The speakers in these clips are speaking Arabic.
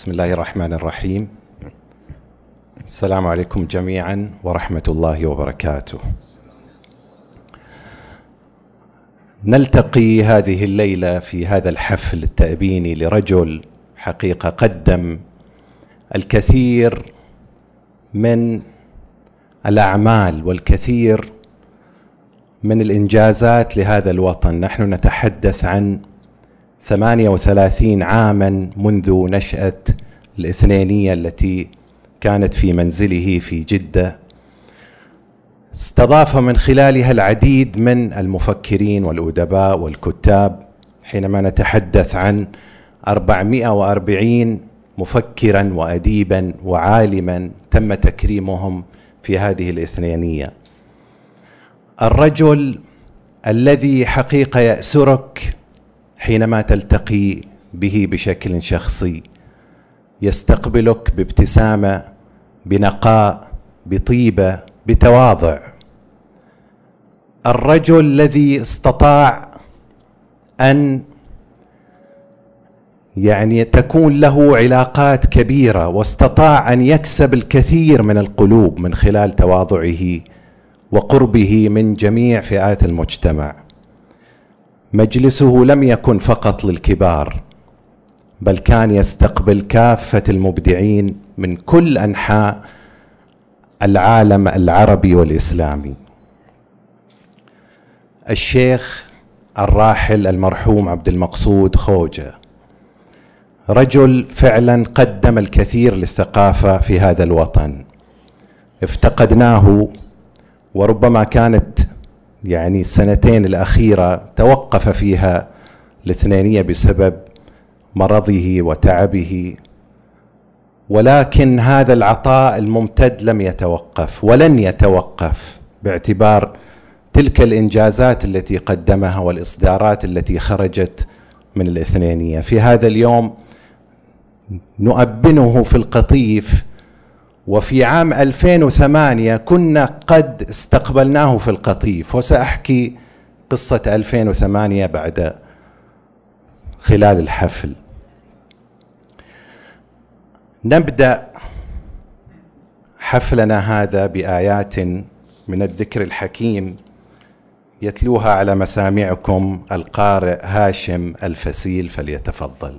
بسم الله الرحمن الرحيم السلام عليكم جميعا ورحمه الله وبركاته نلتقي هذه الليلة في هذا الحفل التأبيني لرجل حقيقة قدم الكثير من الأعمال والكثير من الإنجازات لهذا الوطن. نحن نتحدث عن 38 عاما منذ نشأة الاثنينية التي كانت في منزله في جدة. استضاف من خلالها العديد من المفكرين والأدباء والكتاب حينما نتحدث عن 440 مفكرا وأديبا وعالما تم تكريمهم في هذه الاثنينية. الرجل الذي حقيقة يأسرك حينما تلتقي به بشكل شخصي يستقبلك بابتسامة بنقاء بطيبة بتواضع. الرجل الذي استطاع أن يعني تكون له علاقات كبيرة واستطاع أن يكسب الكثير من القلوب من خلال تواضعه وقربه من جميع فئات المجتمع. مجلسه لم يكن فقط للكبار بل كان يستقبل كافة المبدعين من كل أنحاء العالم العربي والإسلامي. الشيخ الراحل المرحوم عبد المقصود خوجة. رجل فعلا قدم الكثير للثقافة في هذا الوطن. افتقدناه وربما كانت يعني السنتين الأخيرة توقف فيها الاثنينية بسبب مرضه وتعبه ولكن هذا العطاء الممتد لم يتوقف ولن يتوقف باعتبار تلك الإنجازات التي قدمها والإصدارات التي خرجت من الاثنينية. في هذا اليوم نؤبنه في القطيف وفي عام 2008 كنا قد استقبلناه في القطيف وسأحكي قصة 2008 بعد خلال الحفل. نبدأ حفلنا هذا بآيات من الذكر الحكيم يتلوها على مسامعكم القارئ هاشم الفسيل فليتفضل.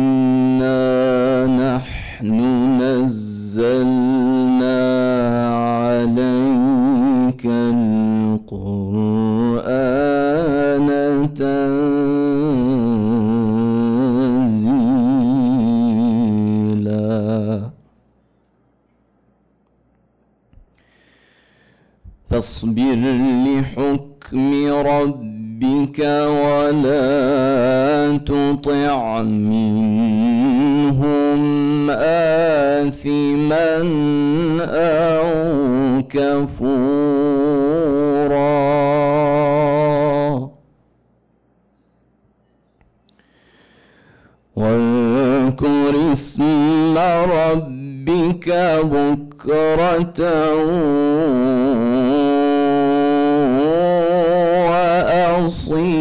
فاصبر لحكم ربك ولا تطع منهم آثما أو كفورا. واذكر اسم ربك بكرة وأصيلا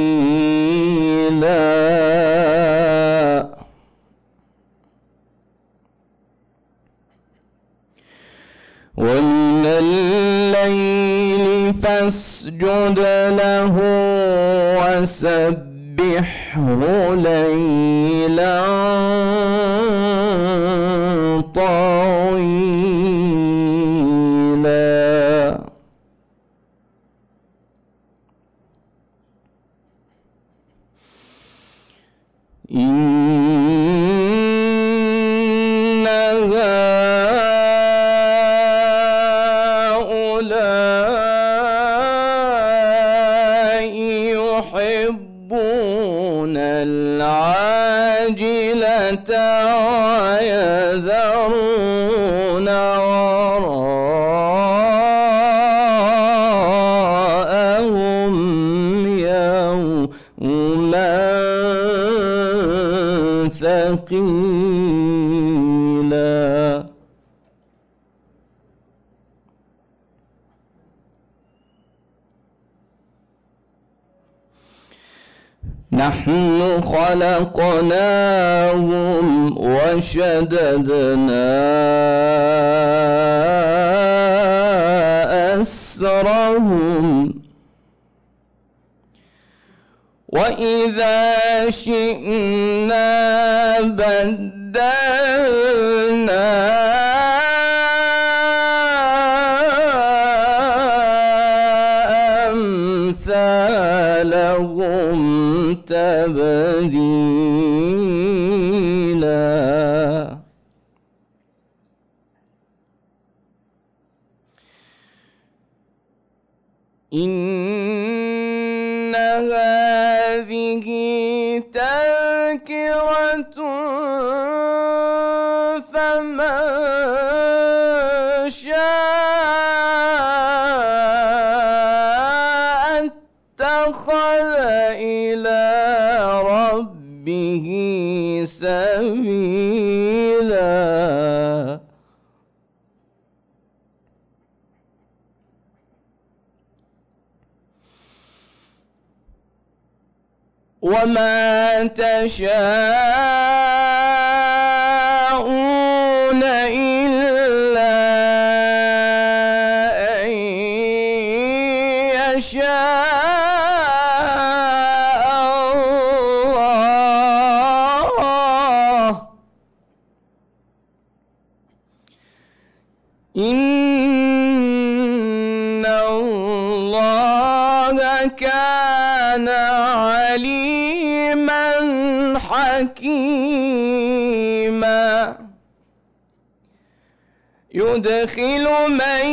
ومن الليل فاسجد له وسبحه ليلا طويلا. إن ثقيلا نحن خلقناهم وشددنا أسرهم. وإذا شئنا بدلنا وما تشاءون يدخل من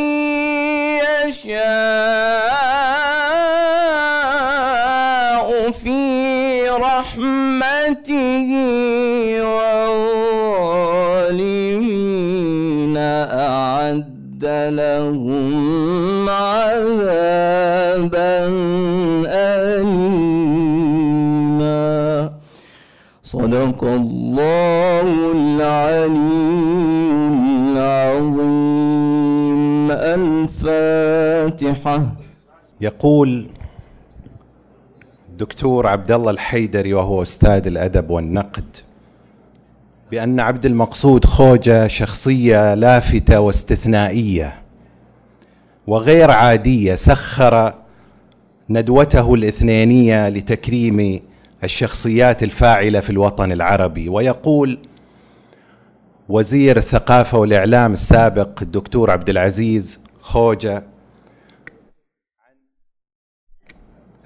يشاء في رحمته والظالمين أعد لهم عذابا أليما. صدق الله العلي العظيم. الفاتحة. يقول الدكتور عبد الله الحيدري وهو أستاذ الأدب والنقد بأن عبد المقصود خوجة شخصية لافتة واستثنائية وغير عادية سخر ندوته الاثنينية لتكريم الشخصيات الفاعلة في الوطن العربي. ويقول وزير الثقافة والإعلام السابق الدكتور عبد العزيز خوجة.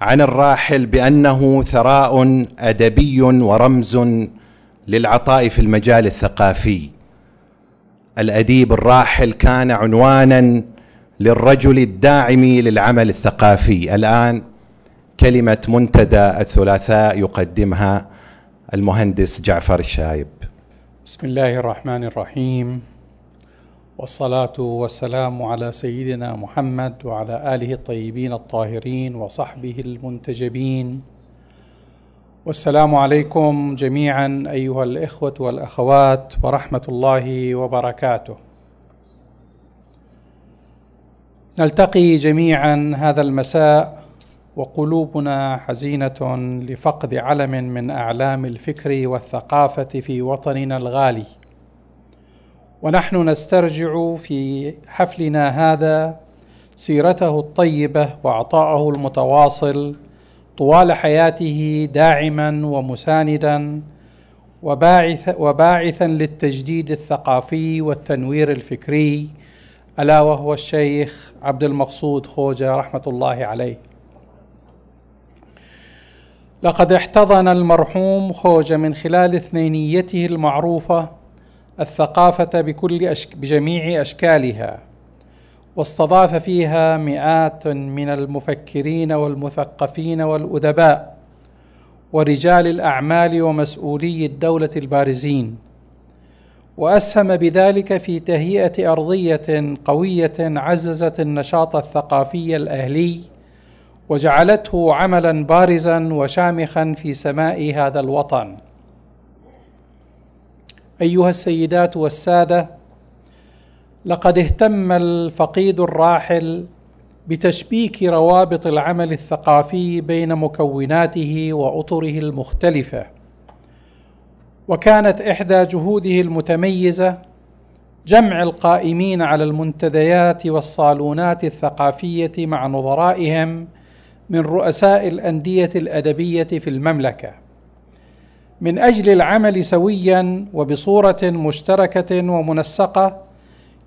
عن الراحل بأنه ثراء أدبي ورمز للعطاء في المجال الثقافي. الأديب الراحل كان عنوانا للرجل الداعم للعمل الثقافي. الآن كلمة منتدى الثلاثاء يقدمها المهندس جعفر الشايب. بسم الله الرحمن الرحيم. والصلاة والسلام على سيدنا محمد وعلى آله الطيبين الطاهرين وصحبه المنتجبين. والسلام عليكم جميعا أيها الإخوة والأخوات ورحمة الله وبركاته. نلتقي جميعا هذا المساء وقلوبنا حزينة لفقد علم من أعلام الفكر والثقافة في وطننا الغالي. ونحن نسترجع في حفلنا هذا سيرته الطيبة وعطاءه المتواصل طوال حياته داعما ومساندا وباعث وباعثا للتجديد الثقافي والتنوير الفكري ألا وهو الشيخ عبد المقصود خوجة رحمة الله عليه. لقد احتضن المرحوم خوجة من خلال اثنينيته المعروفة الثقافة بكل أشك... بجميع أشكالها واستضاف فيها مئات من المفكرين والمثقفين والأدباء ورجال الأعمال ومسؤولي الدولة البارزين وأسهم بذلك في تهيئة أرضية قوية عززت النشاط الثقافي الأهلي وجعلته عملا بارزا وشامخا في سماء هذا الوطن. أيها السيدات والسادة لقد اهتم الفقيد الراحل بتشبيك روابط العمل الثقافي بين مكوناته وأطره المختلفة. وكانت إحدى جهوده المتميزة جمع القائمين على المنتديات والصالونات الثقافية مع نظرائهم من رؤساء الأندية الأدبية في المملكة. من أجل العمل سويا وبصورة مشتركة ومنسقة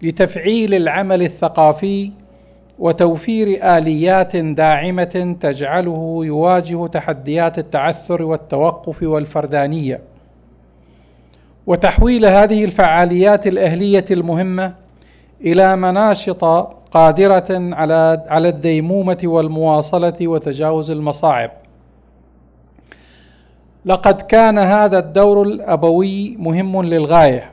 لتفعيل العمل الثقافي وتوفير آليات داعمة تجعله يواجه تحديات التعثر والتوقف والفردانية. وتحويل هذه الفعاليات الأهلية المهمة إلى مناشط قادرة على الديمومة والمواصلة وتجاوز المصاعب. لقد كان هذا الدور الأبوي مهم للغاية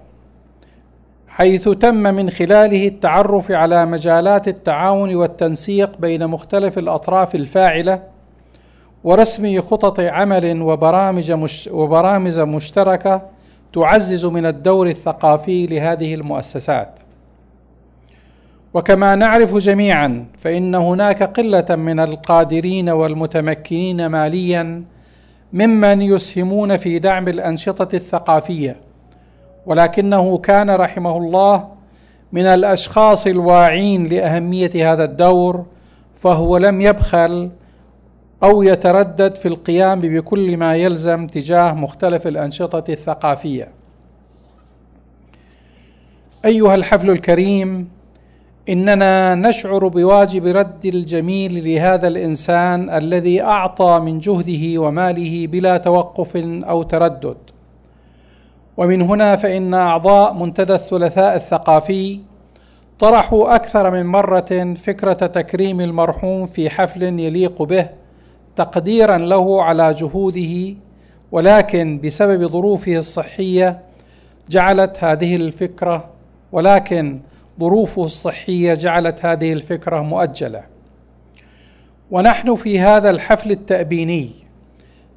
حيث تم من خلاله التعرف على مجالات التعاون والتنسيق بين مختلف الأطراف الفاعلة ورسم خطط عمل وبرامج مش وبرامج مشتركة تعزز من الدور الثقافي لهذه المؤسسات. وكما نعرف جميعا فإن هناك قلة من القادرين والمتمكنين ماليا ممن يسهمون في دعم الأنشطة الثقافية ولكنه كان رحمه الله من الأشخاص الواعين لأهمية هذا الدور فهو لم يبخل أو يتردد في القيام بكل ما يلزم تجاه مختلف الأنشطة الثقافية. أيها الحفل الكريم إننا نشعر بواجب رد الجميل لهذا الإنسان الذي أعطى من جهده وماله بلا توقف أو تردد. ومن هنا فإن أعضاء منتدى الثلاثاء الثقافي طرحوا أكثر من مرة فكرة تكريم المرحوم في حفل يليق به تقديرا له على جهوده ولكن بسبب ظروفه الصحية جعلت هذه الفكرة ولكن ظروفه الصحية جعلت هذه الفكرة مؤجلة. ونحن في هذا الحفل التأبيني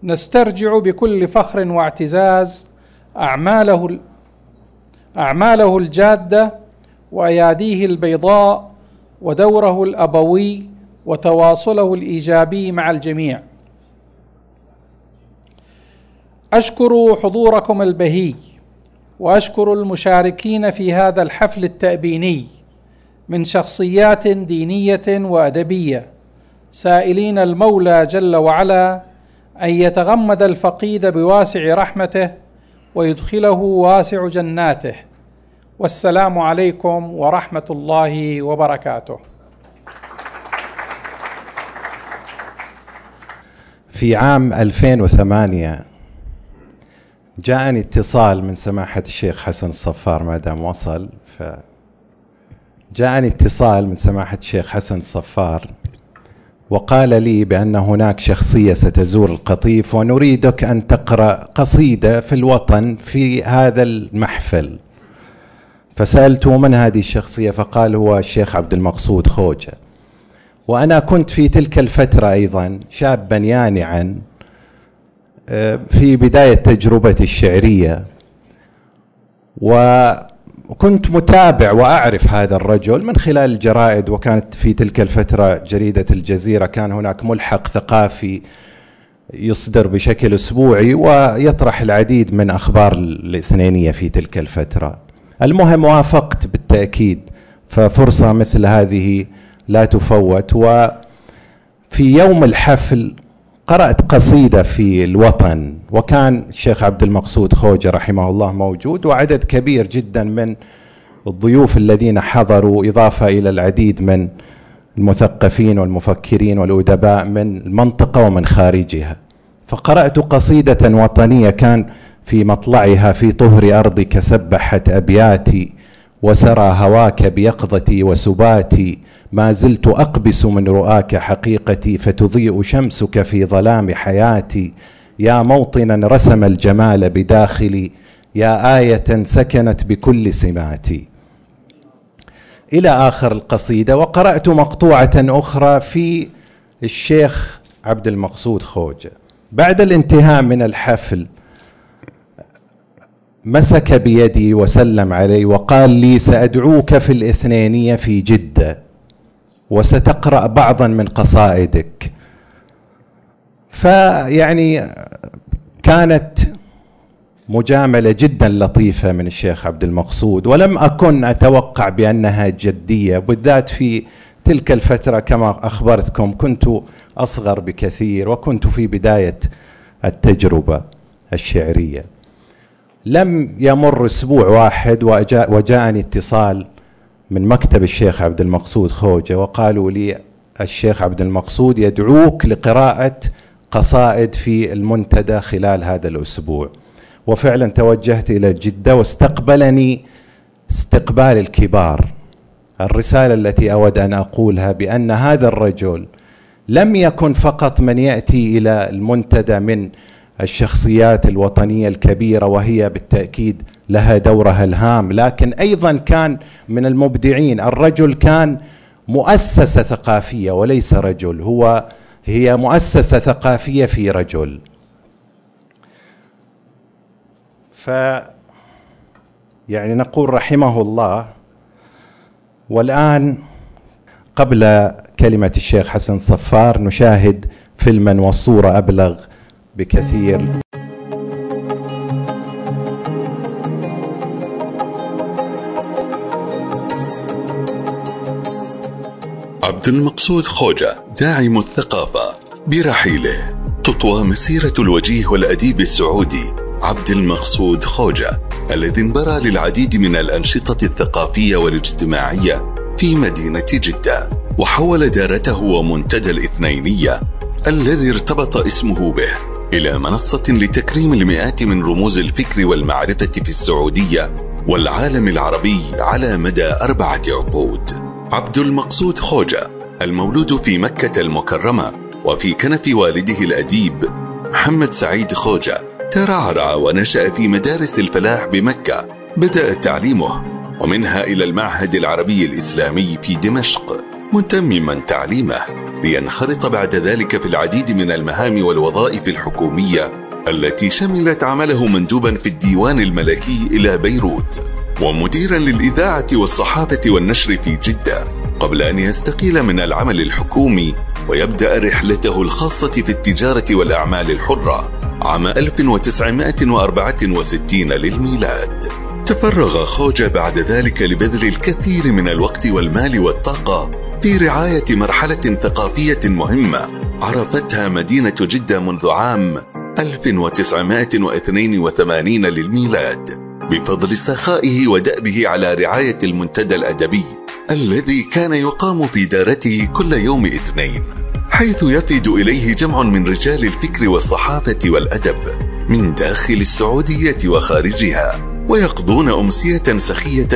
نسترجع بكل فخر واعتزاز أعماله أعماله الجادة وأياديه البيضاء ودوره الأبوي وتواصله الإيجابي مع الجميع. أشكر حضوركم البهي. وأشكر المشاركين في هذا الحفل التأبيني من شخصيات دينية وأدبية سائلين المولى جل وعلا أن يتغمد الفقيد بواسع رحمته ويدخله واسع جناته. والسلام عليكم ورحمة الله وبركاته. في عام 2008 جاءني اتصال من سماحة الشيخ حسن الصفار ما دام وصل ف جاءني اتصال من سماحة الشيخ حسن الصفار وقال لي بأن هناك شخصية ستزور القطيف ونريدك أن تقرأ قصيدة في الوطن في هذا المحفل. فسألته من هذه الشخصية فقال هو الشيخ عبد المقصود خوجة. وأنا كنت في تلك الفترة أيضا شابا يانعا في بداية تجربتي الشعرية وكنت متابع وأعرف هذا الرجل من خلال الجرائد وكانت في تلك الفترة جريدة الجزيرة كان هناك ملحق ثقافي يصدر بشكل أسبوعي ويطرح العديد من أخبار الاثنينية في تلك الفترة. المهم وافقت بالتأكيد ففرصة مثل هذه لا تفوت. وفي يوم الحفل قرأت قصيدة في الوطن وكان الشيخ عبد المقصود خوجة رحمه الله موجود وعدد كبير جدا من الضيوف الذين حضروا إضافة إلى العديد من المثقفين والمفكرين والأدباء من المنطقة ومن خارجها. فقرأت قصيدة وطنية كان في مطلعها في طهر أرضك سبحت أبياتي وسرى هواك بيقظتي وسباتي ما زلت أقبس من رؤاك حقيقتي فتضيء شمسك في ظلام حياتي. يا موطنا رسم الجمال بداخلي يا آية سكنت بكل سماتي. إلى آخر القصيدة وقرأت مقطوعة أخرى في الشيخ عبد المقصود خوجة. بعد الانتهاء من الحفل مسك بيدي وسلم علي وقال لي سأدعوك في الإثنينية في جدة. وستقرأ بعضا من قصائدك. فيعني كانت مجاملة جدا لطيفة من الشيخ عبد المقصود ولم أكن أتوقع بأنها جدية بالذات في تلك الفترة كما أخبرتكم كنت أصغر بكثير وكنت في بداية التجربة الشعرية. لم يمر أسبوع واحد وجاء وجاءني اتصال من مكتب الشيخ عبد المقصود خوجة وقالوا لي الشيخ عبد المقصود يدعوك لقراءة قصائد في المنتدى خلال هذا الأسبوع. وفعلا توجهت إلى جدة واستقبلني استقبال الكبار. الرسالة التي أود أن أقولها بأن هذا الرجل لم يكن فقط من يأتي إلى المنتدى من الشخصيات الوطنية الكبيرة وهي بالتأكيد لها دورها الهام. لكن أيضا كان من المبدعين الرجل كان مؤسسة ثقافية وليس رجل هو هي مؤسسة ثقافية في رجل. ف يعني نقول رحمه الله والآن قبل كلمة الشيخ حسن صفار نشاهد فيلما والصورة أبلغ بكثير. عبد المقصود خوجة داعم الثقافة برحيله. تطوى مسيرة الوجيه والأديب السعودي عبد المقصود خوجة الذي انبرى للعديد من الأنشطة الثقافية والاجتماعية في مدينة جدة وحول دارته ومنتدى الاثنينية الذي ارتبط اسمه به. إلى منصة لتكريم المئات من رموز الفكر والمعرفة في السعودية والعالم العربي على مدى أربعة عقود. عبد المقصود خوجة المولود في مكة المكرمة وفي كنف والده الأديب محمد سعيد خوجة ترعرع ونشأ في مدارس الفلاح بمكة بدأ تعليمه ومنها إلى المعهد العربي الإسلامي في دمشق. متمما تعليمه لينخرط بعد ذلك في العديد من المهام والوظائف الحكومية التي شملت عمله مندوبا في الديوان الملكي إلى بيروت ومديرا للإذاعة والصحافة والنشر في جدة قبل أن يستقيل من العمل الحكومي ويبدأ رحلته الخاصة في التجارة والأعمال الحرة عام 1964 للميلاد. تفرغ خوجة بعد ذلك لبذل الكثير من الوقت والمال والطاقة في رعاية مرحلة ثقافية مهمة عرفتها مدينة جدة منذ عام 1982 للميلاد بفضل سخائه ودأبه على رعاية المنتدى الأدبي الذي كان يقام في دارته كل يوم اثنين حيث يفد إليه جمع من رجال الفكر والصحافة والأدب من داخل السعودية وخارجها ويقضون أمسية سخية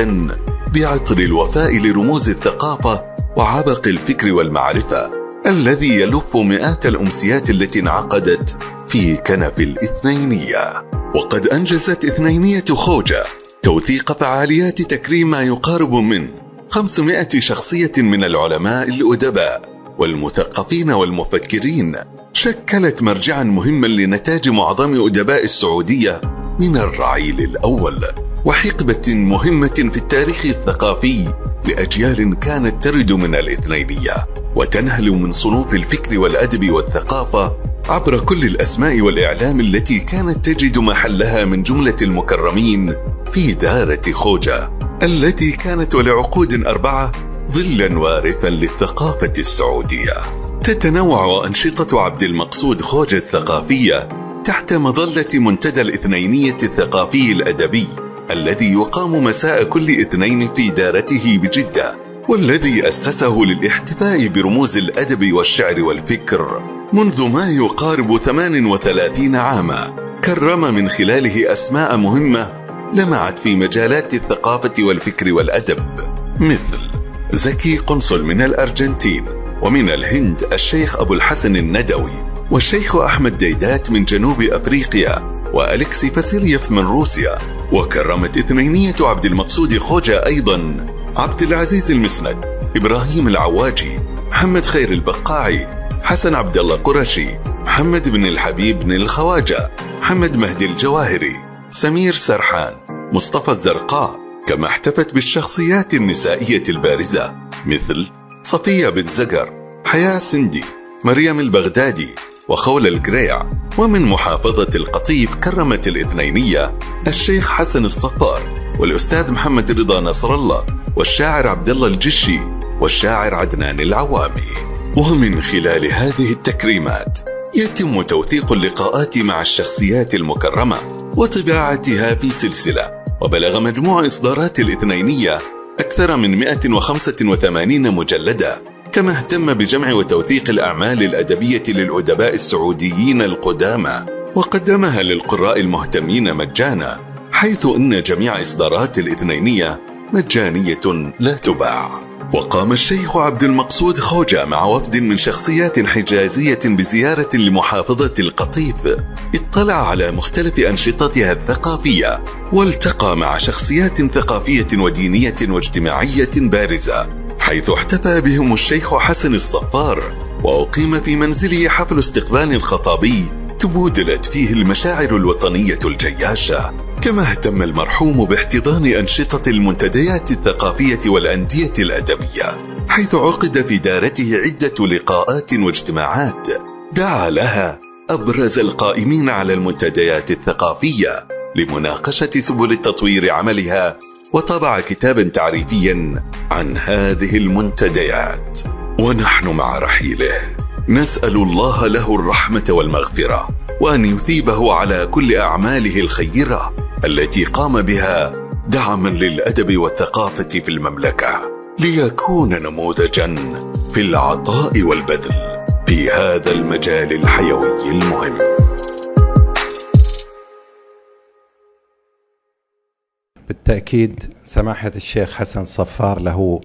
بعطر الوفاء لرموز الثقافة وعبق الفكر والمعرفة الذي يلف مئات الأمسيات التي انعقدت في كنف الإثنينية. وقد أنجزت إثنينية خوجة توثيق فعاليات تكريم ما يقارب من 500 شخصية من العلماء الأدباء والمثقفين والمفكرين شكلت مرجعا مهما لنتاج معظم أدباء السعودية من الرعيل الأول وحقبة مهمة في التاريخ الثقافي لأجيال كانت ترد من الإثنينية وتنهل من صنوف الفكر والأدب والثقافة عبر كل الأسماء والإعلام التي كانت تجد محلها من جملة المكرمين في دارة خوجة التي كانت ولعقود أربعة ظلا وارثا للثقافة السعودية. تتنوع أنشطة عبد المقصود خوجة الثقافية تحت مظلة منتدى الاثنينية الثقافي الأدبي. الذي يقام مساء كل اثنين في دارته بجدة والذي أسسه للاحتفاء برموز الأدب والشعر والفكر منذ ما يقارب 38 عاما. كرم من خلاله أسماء مهمة لمعت في مجالات الثقافة والفكر والأدب مثل زكي قنصل من الأرجنتين ومن الهند الشيخ أبو الحسن الندوي. والشيخ أحمد ديدات من جنوب أفريقيا وأليكسي فاسيليف من روسيا وكرمت إثنينية عبد المقصود خوجة أيضا عبد العزيز المسند إبراهيم العواجي محمد خير البقاعي حسن عبد الله قرشي محمد بن الحبيب بن الخواجة محمد مهدي الجواهري سمير سرحان مصطفى الزرقاء كما احتفت بالشخصيات النسائية البارزة مثل صفية بن زقر حياة سندي مريم البغدادي وخول القريع ومن محافظة القطيف كرمت الإثنينية الشيخ حسن الصفار والأستاذ محمد رضا نصر الله والشاعر عبد الله الجشي والشاعر عدنان العوامي. ومن خلال هذه التكريمات يتم توثيق اللقاءات مع الشخصيات المكرمة وطباعتها في سلسلة وبلغ مجموع إصدارات الإثنينية أكثر من 185 مجلدة كما اهتم بجمع وتوثيق الأعمال الأدبية للأدباء السعوديين القدامى وقدمها للقراء المهتمين مجانا حيث أن جميع إصدارات الإثنينية مجانية لا تباع. وقام الشيخ عبد المقصود خوجة مع وفد من شخصيات حجازية بزيارة لمحافظة القطيف اطلع على مختلف أنشطتها الثقافية والتقى مع شخصيات ثقافية ودينية واجتماعية بارزة. حيث احتفى بهم الشيخ حسن الصفار وأقيم في منزله حفل استقبال خطابي تبودلت فيه المشاعر الوطنية الجياشة. كما اهتم المرحوم باحتضان أنشطة المنتديات الثقافية والأندية الأدبية حيث عقد في دارته عدة لقاءات واجتماعات دعا لها أبرز القائمين على المنتديات الثقافية لمناقشة سبل تطوير عملها وطبع كتابا تعريفيا عن هذه المنتديات. ونحن مع رحيله. نسأل الله له الرحمة والمغفرة وأن يثيبه على كل أعماله الخيرة التي قام بها دعما للأدب والثقافة في المملكة ليكون نموذجا في العطاء والبذل في هذا المجال الحيوي المهم. بالتأكيد سماحة الشيخ حسن صفار له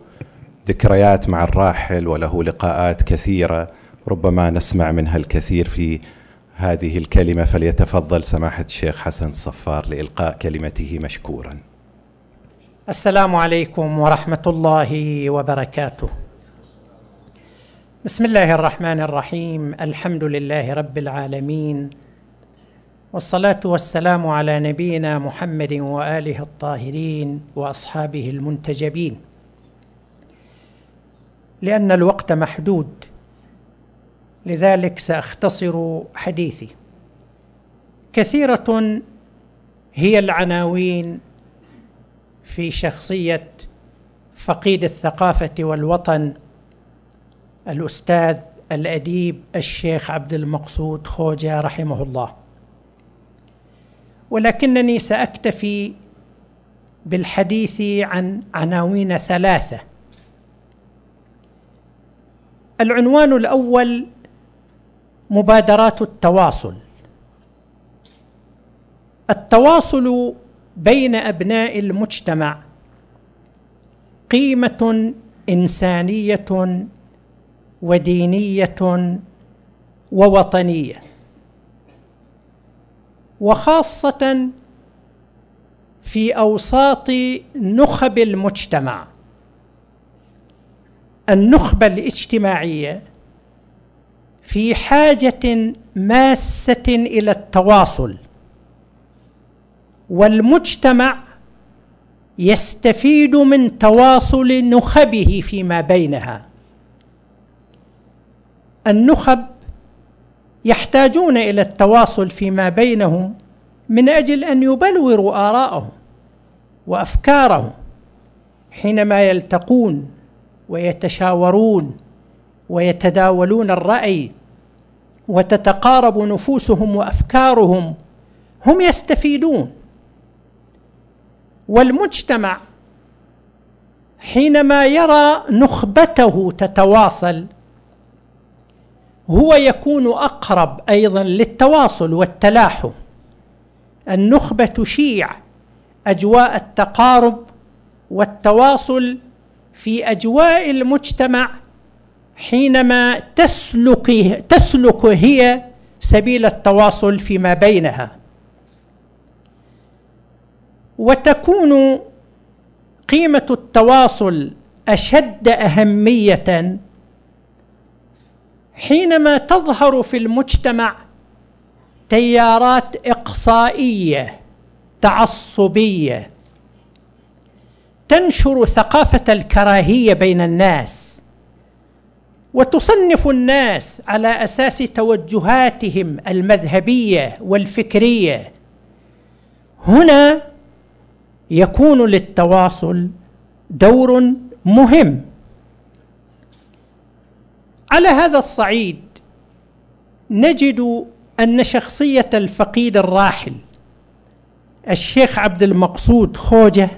ذكريات مع الراحل وله لقاءات كثيرة ربما نسمع منها الكثير في هذه الكلمة. فليتفضل سماحة الشيخ حسن الصفار لإلقاء كلمته مشكورا. السلام عليكم ورحمة الله وبركاته. بسم الله الرحمن الرحيم. الحمد لله رب العالمين. والصلاة والسلام على نبينا محمد وآله الطاهرين وأصحابه المنتجبين. لأن الوقت محدود لذلك سأختصر حديثي. كثيرة هي العناوين في شخصية فقيد الثقافة والوطن الأستاذ الأديب الشيخ عبد المقصود خوجة رحمه الله. ولكنني سأكتفي بالحديث عن عناوين ثلاثة. العنوان الأول مبادرات التواصل. التواصل بين أبناء المجتمع قيمة إنسانية ودينية ووطنية. وخاصة في أوساط نخب المجتمع. النخبة الاجتماعية في حاجة ماسة إلى التواصل والمجتمع يستفيد من تواصل نخبه فيما بينها. النخب يحتاجون إلى التواصل فيما بينهم من أجل أن يبلوروا آراءهم وأفكارهم حينما يلتقون ويتشاورون ويتداولون الرأي وتتقارب نفوسهم وأفكارهم هم يستفيدون. والمجتمع حينما يرى نخبته تتواصل هو يكون أقرب أيضا للتواصل والتلاحم. النخبة تشيع أجواء التقارب والتواصل في أجواء المجتمع حينما تسلك تسلك هي سبيل التواصل فيما بينها. وتكون قيمة التواصل أشد أهمية حينما تظهر في المجتمع تيارات إقصائية تعصبية تنشر ثقافة الكراهية بين الناس وتصنف الناس على أساس توجهاتهم المذهبية والفكرية هنا يكون للتواصل دور مهم. على هذا الصعيد نجد أن شخصية الفقيد الراحل الشيخ عبد المقصود خوجه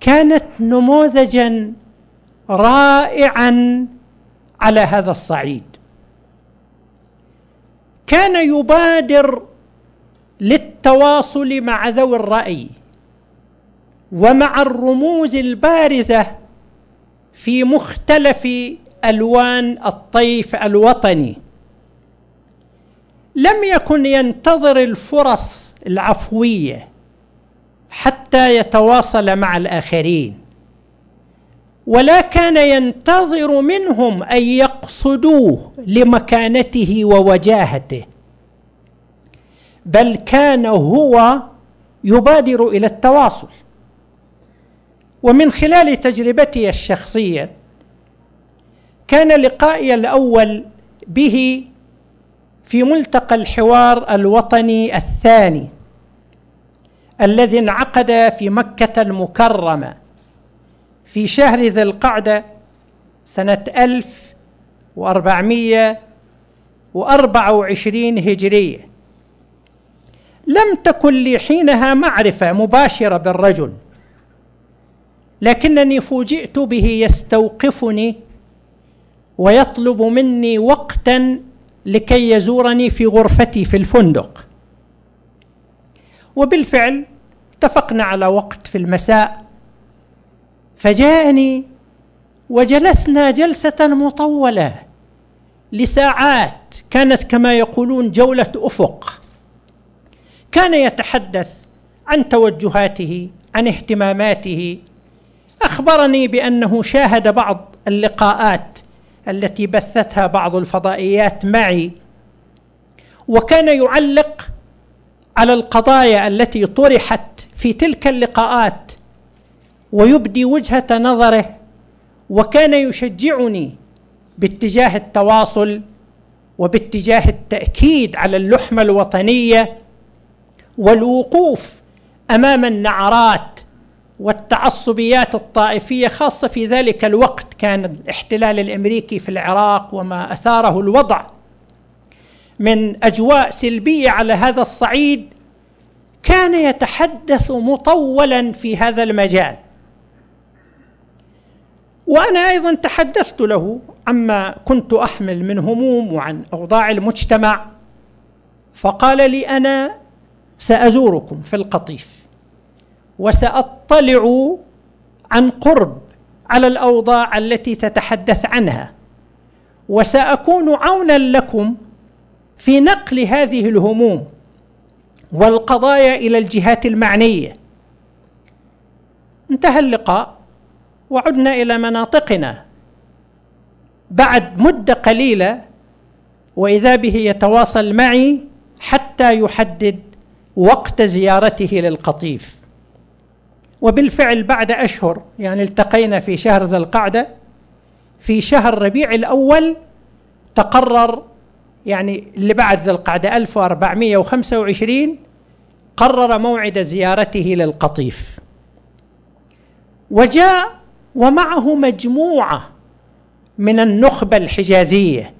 كانت نموذجا رائعا على هذا الصعيد. كان يبادر للتواصل مع ذوي الرأي ومع الرموز البارزة في مختلف ألوان الطيف الوطني. لم يكن ينتظر الفرص العفوية حتى يتواصل مع الآخرين ولا كان ينتظر منهم أن يقصدوه لمكانته ووجاهته بل كان هو يبادر إلى التواصل. ومن خلال تجربتي الشخصية كان لقائي الأول به في ملتقى الحوار الوطني الثاني الذي انعقد في مكة المكرمة في شهر ذي القعدة سنة ألف وأربعمية وأربعة وعشرين هجرية. لم تكن لي حينها معرفة مباشرة بالرجل لكنني فوجئت به يستوقفني ويطلب مني وقتا لكي يزورني في غرفتي في الفندق. وبالفعل اتفقنا على وقت في المساء فجاءني وجلسنا جلسة مطولة لساعات كانت كما يقولون جولة أفق. كان يتحدث عن توجهاته عن اهتماماته. أخبرني بأنه شاهد بعض اللقاءات التي بثتها بعض الفضائيات معي. وكان يعلق على القضايا التي طرحت في تلك اللقاءات ويبدي وجهة نظره وكان يشجعني باتجاه التواصل وباتجاه التأكيد على اللحمة الوطنية والوقوف أمام النعرات والتعصبيات الطائفية خاصة في ذلك الوقت كان الاحتلال الأمريكي في العراق وما أثاره الوضع. من أجواء سلبية على هذا الصعيد كان يتحدث مطولا في هذا المجال. وأنا أيضا تحدثت له عما كنت أحمل من هموم وعن أوضاع المجتمع فقال لي أنا سأزوركم في القطيف. وسأطلع عن قرب على الأوضاع التي تتحدث عنها وسأكون عونا لكم في نقل هذه الهموم والقضايا إلى الجهات المعنية. انتهى اللقاء وعدنا إلى مناطقنا. بعد مدة قليلة وإذا به يتواصل معي حتى يحدد وقت زيارته للقطيف. وبالفعل بعد أشهر يعني التقينا في شهر ذي القعدة في شهر ربيع الأول تقرر يعني اللي بعد ذي القعدة 1425 قرر موعد زيارته للقطيف. وجاء ومعه مجموعة من النخبة الحجازية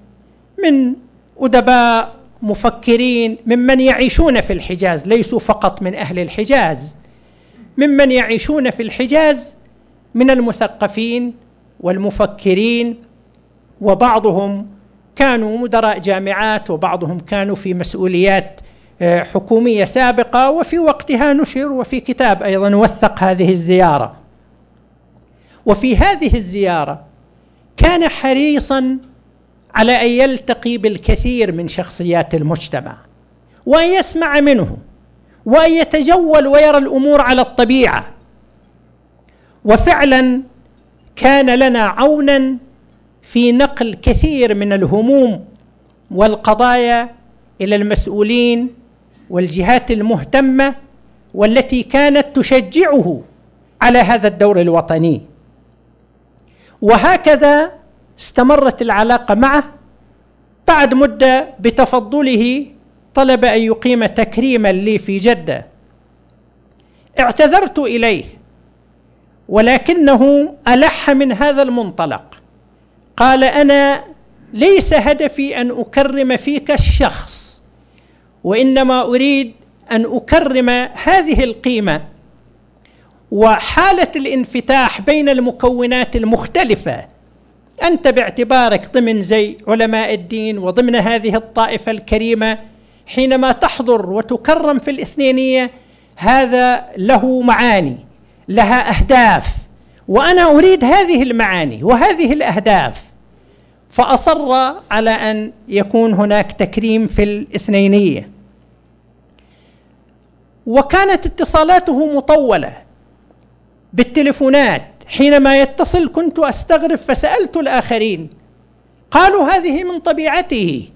من أدباء مفكرين ممن يعيشون في الحجاز ليسوا فقط من أهل الحجاز. ممن يعيشون في الحجاز من المثقفين والمفكرين وبعضهم كانوا مدراء جامعات وبعضهم كانوا في مسؤوليات آه، حكومية سابقة وفي وقتها نشر وفي كتاب أيضا وثق هذه الزيارة. وفي هذه الزيارة كان حريصا على أن يلتقي بالكثير من شخصيات المجتمع وأن يسمع منهم وان يتجول ويرى الأمور على الطبيعة. وفعلا كان لنا عونا في نقل كثير من الهموم والقضايا إلى المسؤولين والجهات المهتمة والتي كانت تشجعه على هذا الدور الوطني. وهكذا استمرت العلاقة معه بعد مدة بتفضله طلب أن يقيم تكريما لي في جدة. اعتذرت إليه ولكنه ألح من هذا المنطلق. قال أنا ليس هدفي أن أكرم فيك الشخص وإنما أريد أن أكرم هذه القيمة. وحالة الانفتاح بين المكونات المختلفة أنت باعتبارك ضمن زي علماء الدين وضمن هذه الطائفة الكريمة حينما تحضر وتكرم في الاثنينية هذا له معاني لها أهداف وأنا أريد هذه المعاني وهذه الأهداف. فأصر على أن يكون هناك تكريم في الاثنينية. وكانت اتصالاته مطولة بالتلفونات حينما يتصل كنت أستغرب فسألت الآخرين قالوا هذه من طبيعته.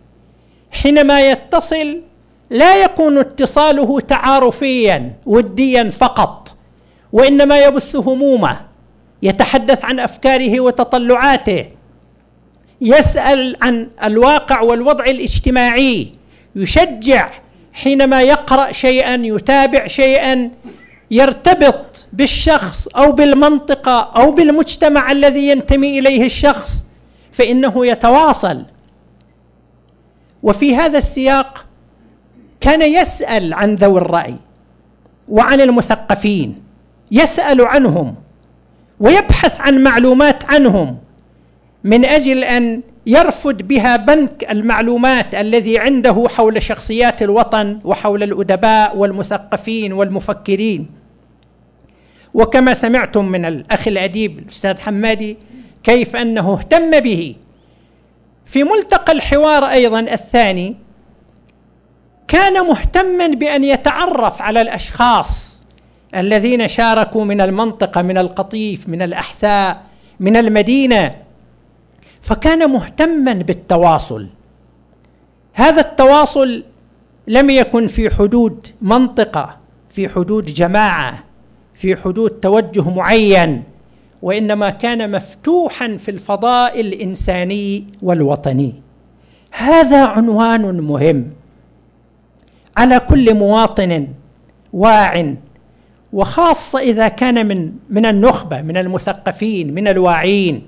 حينما يتصل لا يكون اتصاله تعارفيا وديا فقط وإنما يبث همومه يتحدث عن أفكاره وتطلعاته يسأل عن الواقع والوضع الاجتماعي يشجع حينما يقرأ شيئا يتابع شيئا يرتبط بالشخص أو بالمنطقة أو بالمجتمع الذي ينتمي إليه الشخص فإنه يتواصل وفي هذا السياق كان يسأل عن ذوي الرأي وعن المثقفين يسأل عنهم ويبحث عن معلومات عنهم من أجل أن يرفد بها بنك المعلومات الذي عنده حول شخصيات الوطن وحول الأدباء والمثقفين والمفكرين. وكما سمعتم من الأخ الأديب الأستاذ حمادي كيف أنه اهتم به في ملتقى الحوار أيضا الثاني كان مهتما بأن يتعرف على الأشخاص الذين شاركوا من المنطقة من القطيف من الأحساء من المدينة. فكان مهتما بالتواصل. هذا التواصل لم يكن في حدود منطقة في حدود جماعة في حدود توجه معين. وإنما كان مفتوحا في الفضاء الإنساني والوطني. هذا عنوان مهم. على كل مواطن واع وخاصة إذا كان من من النخبة من المثقفين من الواعين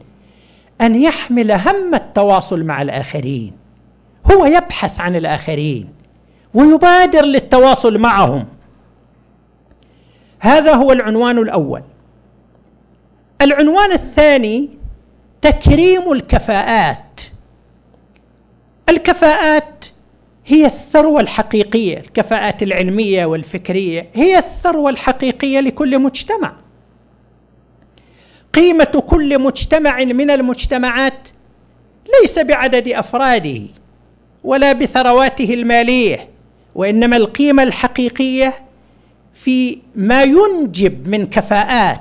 أن يحمل هم التواصل مع الآخرين. هو يبحث عن الآخرين ويبادر للتواصل معهم. هذا هو العنوان الأول. العنوان الثاني تكريم الكفاءات. الكفاءات هي الثروة الحقيقية الكفاءات العلمية والفكرية هي الثروة الحقيقية لكل مجتمع. قيمة كل مجتمع من المجتمعات ليس بعدد أفراده ولا بثرواته المالية وإنما القيمة الحقيقية في ما ينجب من كفاءات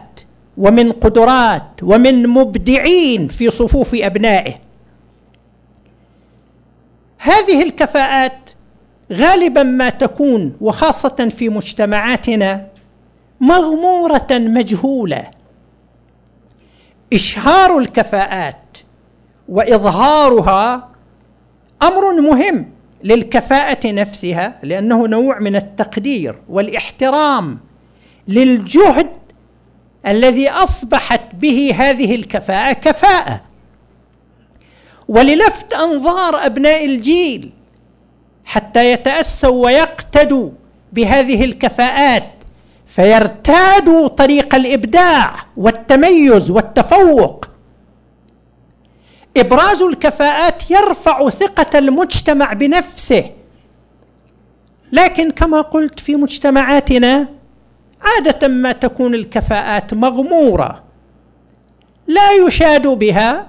ومن قدرات ومن مبدعين في صفوف أبنائه. هذه الكفاءات غالبا ما تكون وخاصة في مجتمعاتنا مغمورة مجهولة. إشهار الكفاءات وإظهارها أمر مهم للكفاءة نفسها لأنه نوع من التقدير والإحترام للجهد الذي أصبحت به هذه الكفاءة كفاءة. وللفت أنظار أبناء الجيل حتى يتأسوا ويقتدوا بهذه الكفاءات فيرتادوا طريق الإبداع والتميز والتفوق. إبراز الكفاءات يرفع ثقة المجتمع بنفسه. لكن كما قلت في مجتمعاتنا عادة ما تكون الكفاءات مغمورة. لا يشاد بها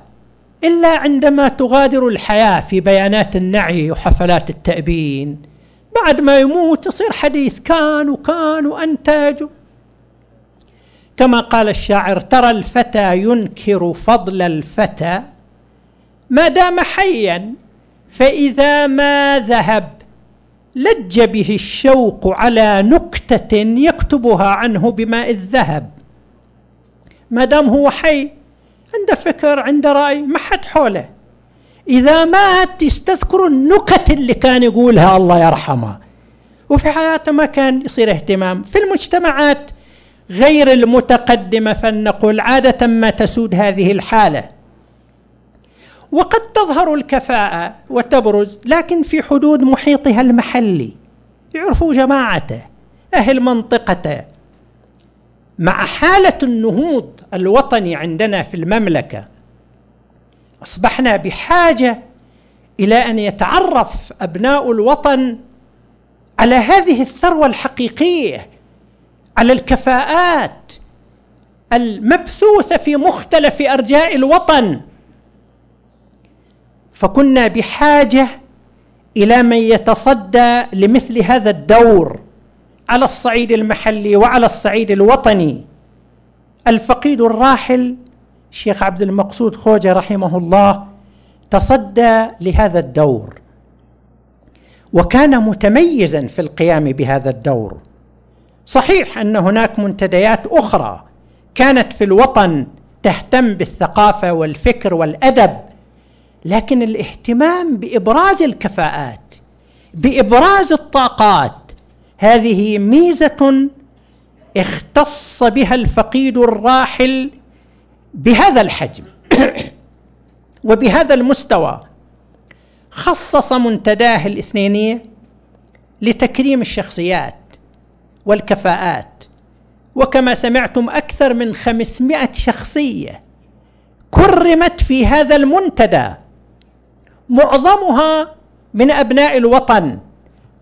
إلا عندما تغادر الحياة في بيانات النعي وحفلات التأبين. بعد ما يموت يصير حديث كان وكان وأنتاج. كما قال الشاعر ترى الفتى ينكر فضل الفتى ما دام حيا فإذا ما ذهب لج به الشوق على نكتة يكتبها عنه بماء الذهب. ما دام هو حي عنده فكر عنده رأي ما حد حوله. إذا مات يستذكر النكت اللي كان يقولها الله يرحمه. وفي حياته ما كان يصير اهتمام. في المجتمعات غير المتقدمة فلنقل عادة ما تسود هذه الحالة. وقد تظهر الكفاءة وتبرز لكن في حدود محيطها المحلي. يعرفوا جماعته أهل منطقته. مع حالة النهوض الوطني عندنا في المملكة أصبحنا بحاجة إلى أن يتعرف أبناء الوطن على هذه الثروة الحقيقية على الكفاءات المبثوثة في مختلف أرجاء الوطن. فكنا بحاجة إلى من يتصدى لمثل هذا الدور على الصعيد المحلي وعلى الصعيد الوطني. الفقيد الراحل الشيخ عبد المقصود خوجة رحمه الله تصدى لهذا الدور. وكان متميزا في القيام بهذا الدور. صحيح أن هناك منتديات أخرى كانت في الوطن تهتم بالثقافة والفكر والأدب لكن الاهتمام بإبراز الكفاءات بإبراز الطاقات هذه ميزة اختص بها الفقيد الراحل بهذا الحجم وبهذا المستوى. خصص منتداه الاثنينية لتكريم الشخصيات والكفاءات وكما سمعتم أكثر من خمسمائة شخصية كرمت في هذا المنتدى. معظمها من أبناء الوطن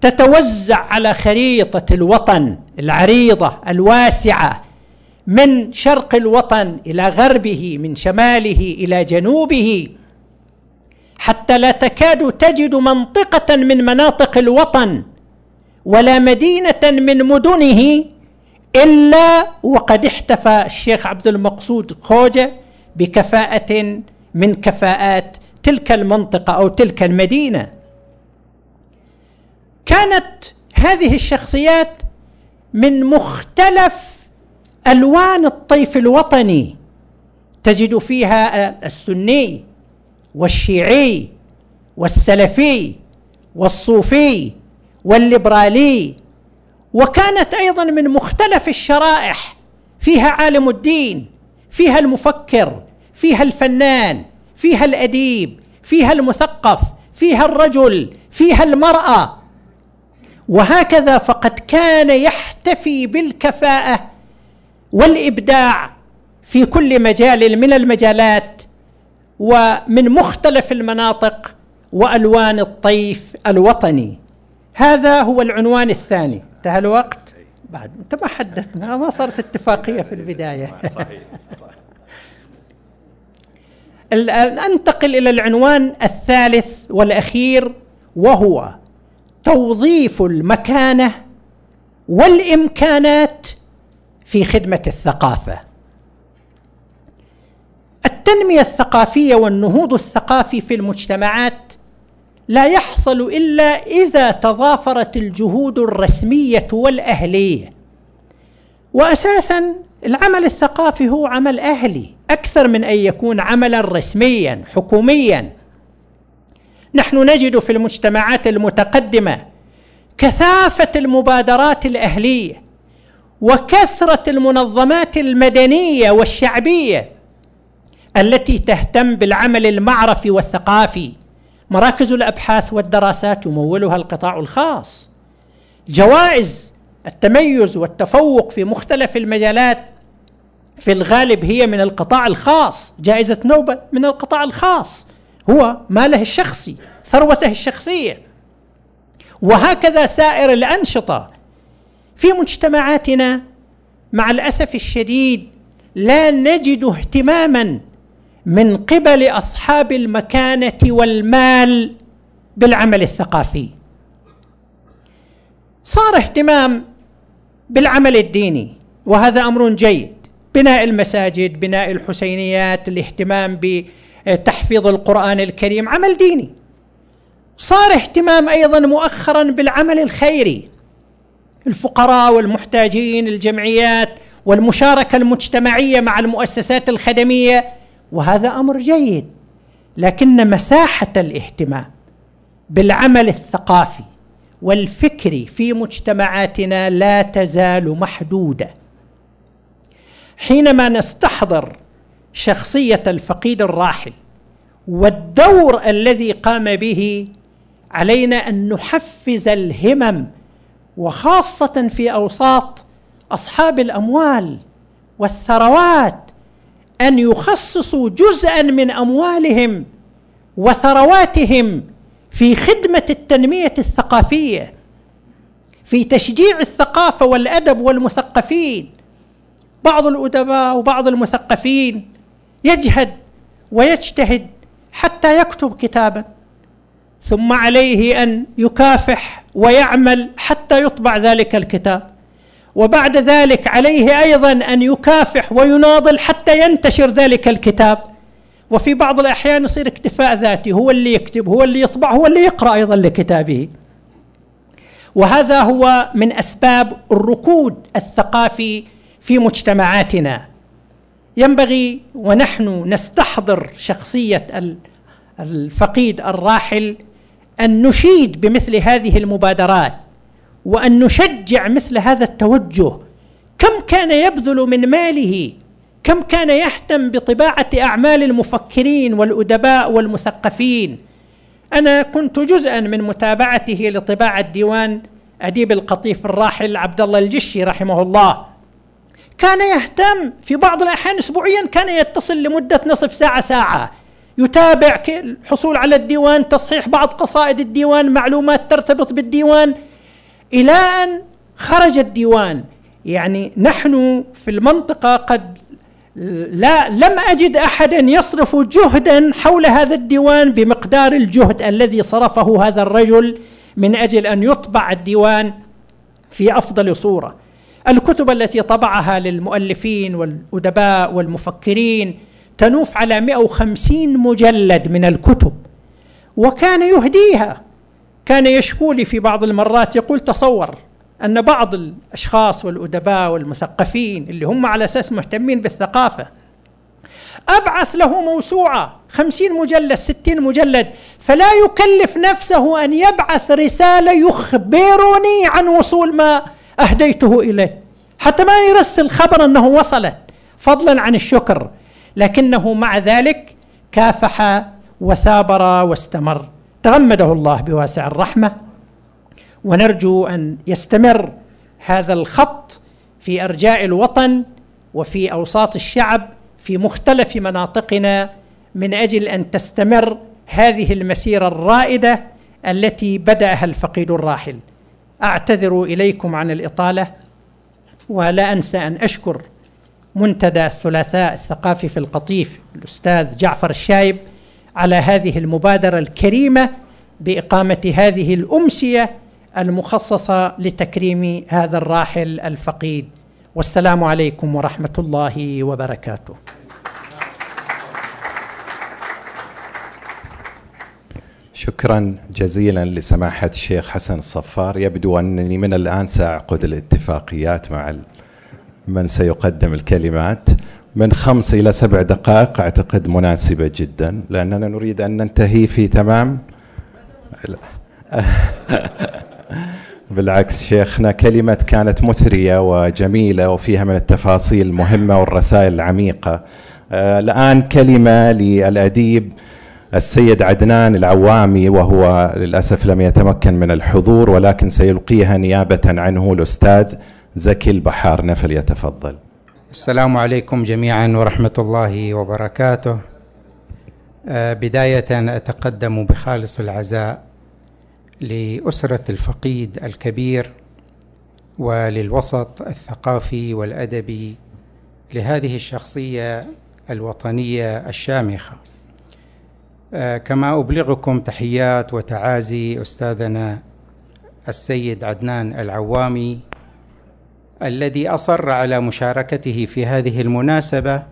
تتوزع على خريطة الوطن العريضة الواسعة من شرق الوطن إلى غربه من شماله إلى جنوبه حتى لا تكاد تجد منطقة من مناطق الوطن ولا مدينة من مدنه إلا وقد احتفى الشيخ عبد المقصود خوجة بكفاءة من كفاءات تلك المنطقة أو تلك المدينة. كانت هذه الشخصيات من مختلف ألوان الطيف الوطني. تجد فيها السني والشيعي والسلفي والصوفي والليبرالي. وكانت أيضا من مختلف الشرائح. فيها عالم الدين فيها المفكر فيها الفنان. فيها الأديب فيها المثقف فيها الرجل فيها المرأة. وهكذا فقد كان يحتفي بالكفاءة والإبداع في كل مجال من المجالات ومن مختلف المناطق وألوان الطيف الوطني. هذا هو العنوان الثاني. انتهى الوقت؟ بعد انت ما حدثنا ما صارت اتفاقية في البداية. صحيح صحيح. انتقل إلى العنوان الثالث والأخير وهو توظيف المكانة والإمكانات في خدمة الثقافة. التنمية الثقافية والنهوض الثقافي في المجتمعات لا يحصل إلا إذا تضافرت الجهود الرسمية والأهلية. واساسا العمل الثقافي هو عمل أهلي أكثر من أن يكون عملا رسميا حكوميا. نحن نجد في المجتمعات المتقدمة كثافة المبادرات الأهلية وكثرة المنظمات المدنية والشعبية التي تهتم بالعمل المعرفي والثقافي. مراكز الأبحاث والدراسات يمولها القطاع الخاص. جوائز التميز والتفوق في مختلف المجالات في الغالب هي من القطاع الخاص جائزة نوبل من القطاع الخاص. هو ماله الشخصي ثروته الشخصية. وهكذا سائر الأنشطة. في مجتمعاتنا مع الأسف الشديد لا نجد اهتماما من قبل أصحاب المكانة والمال بالعمل الثقافي. صار اهتمام بالعمل الديني وهذا أمر جيد. بناء المساجد بناء الحسينيات الاهتمام بتحفيظ القرآن الكريم عمل ديني. صار اهتمام أيضا مؤخرا بالعمل الخيري. الفقراء والمحتاجين الجمعيات والمشاركة المجتمعية مع المؤسسات الخدمية وهذا أمر جيد. لكن مساحة الاهتمام بالعمل الثقافي والفكري في مجتمعاتنا لا تزال محدودة. حينما نستحضر شخصية الفقيد الراحل والدور الذي قام به علينا أن نحفز الهمم وخاصة في أوساط أصحاب الأموال والثروات أن يخصصوا جزءا من أموالهم وثرواتهم في خدمة التنمية الثقافية في تشجيع الثقافة والأدب والمثقفين بعض الأدباء وبعض المثقفين يجهد ويجتهد حتى يكتب كتابا ثم عليه أن يكافح ويعمل حتى يطبع ذلك الكتاب. وبعد ذلك عليه أيضا أن يكافح ويناضل حتى ينتشر ذلك الكتاب. وفي بعض الأحيان يصير اكتفاء ذاتي هو اللي يكتب هو اللي يطبع هو اللي يقرأ أيضا لكتابه. وهذا هو من أسباب الركود الثقافي في مجتمعاتنا. ينبغي ونحن نستحضر شخصية الفقيد الراحل أن نشيد بمثل هذه المبادرات وأن نشجع مثل هذا التوجه. كم كان يبذل من ماله؟ كم كان يهتم بطباعة أعمال المفكرين والأدباء والمثقفين؟ أنا كنت جزءا من متابعته لطباعة ديوان أديب القطيف الراحل عبد الله الجشي رحمه الله. كان يهتم في بعض الأحيان اسبوعيا كان يتصل لمدة نصف ساعة ساعة. يتابع الحصول على الديوان تصحيح بعض قصائد الديوان معلومات ترتبط بالديوان. إلى أن خرج الديوان. يعني نحن في المنطقة قد لا لم أجد احدا يصرف جهدا حول هذا الديوان بمقدار الجهد الذي صرفه هذا الرجل من أجل أن يطبع الديوان في أفضل صورة. الكتب التي طبعها للمؤلفين والأدباء والمفكرين تنوف على 150 مجلد من الكتب وكان يهديها. كان يشكو لي في بعض المرات يقول تصور أن بعض الأشخاص والأدباء والمثقفين اللي هم على أساس مهتمين بالثقافة أبعث له موسوعة خمسين مجلد ستين مجلد فلا يكلف نفسه أن يبعث رسالة يخبرني عن وصول ما أهديته إليه. حتى ما يرسل خبر أنه وصلت فضلا عن الشكر. لكنه مع ذلك كافح وثابر واستمر. تغمده الله بواسع الرحمة. ونرجو أن يستمر هذا الخط في أرجاء الوطن وفي أوساط الشعب في مختلف مناطقنا من أجل أن تستمر هذه المسيرة الرائدة التي بدأها الفقيد الراحل. أعتذر إليكم عن الإطالة ولا انسى أن أشكر منتدى الثلاثاء الثقافي في القطيف الأستاذ جعفر الشايب على هذه المبادرة الكريمة بإقامة هذه الأمسية المخصصة لتكريم هذا الراحل الفقيد. والسلام عليكم ورحمة الله وبركاته. شكرا جزيلا لسماحة الشيخ حسن الصفار. يبدو أنني من الآن سأعقد الاتفاقيات مع من سيقدم الكلمات. من خمس إلى سبع دقائق أعتقد مناسبة جدا لأننا نريد أن ننتهي في تمام. بالعكس شيخنا كلمة كانت مثرية وجميلة وفيها من التفاصيل المهمة والرسائل العميقة. آه، الآن كلمة للأديب السيد عدنان العوامي وهو للأسف لم يتمكن من الحضور ولكن سيلقيها نيابة عنه الأستاذ زكي البحار. نفل يتفضل. السلام عليكم جميعا ورحمة الله وبركاته. آه، بداية أتقدم بخالص العزاء لأسرة الفقيد الكبير وللوسط الثقافي والأدبي لهذه الشخصية الوطنية الشامخة. كما أبلغكم تحيات وتعازي أستاذنا السيد عدنان العوامي الذي أصر على مشاركته في هذه المناسبة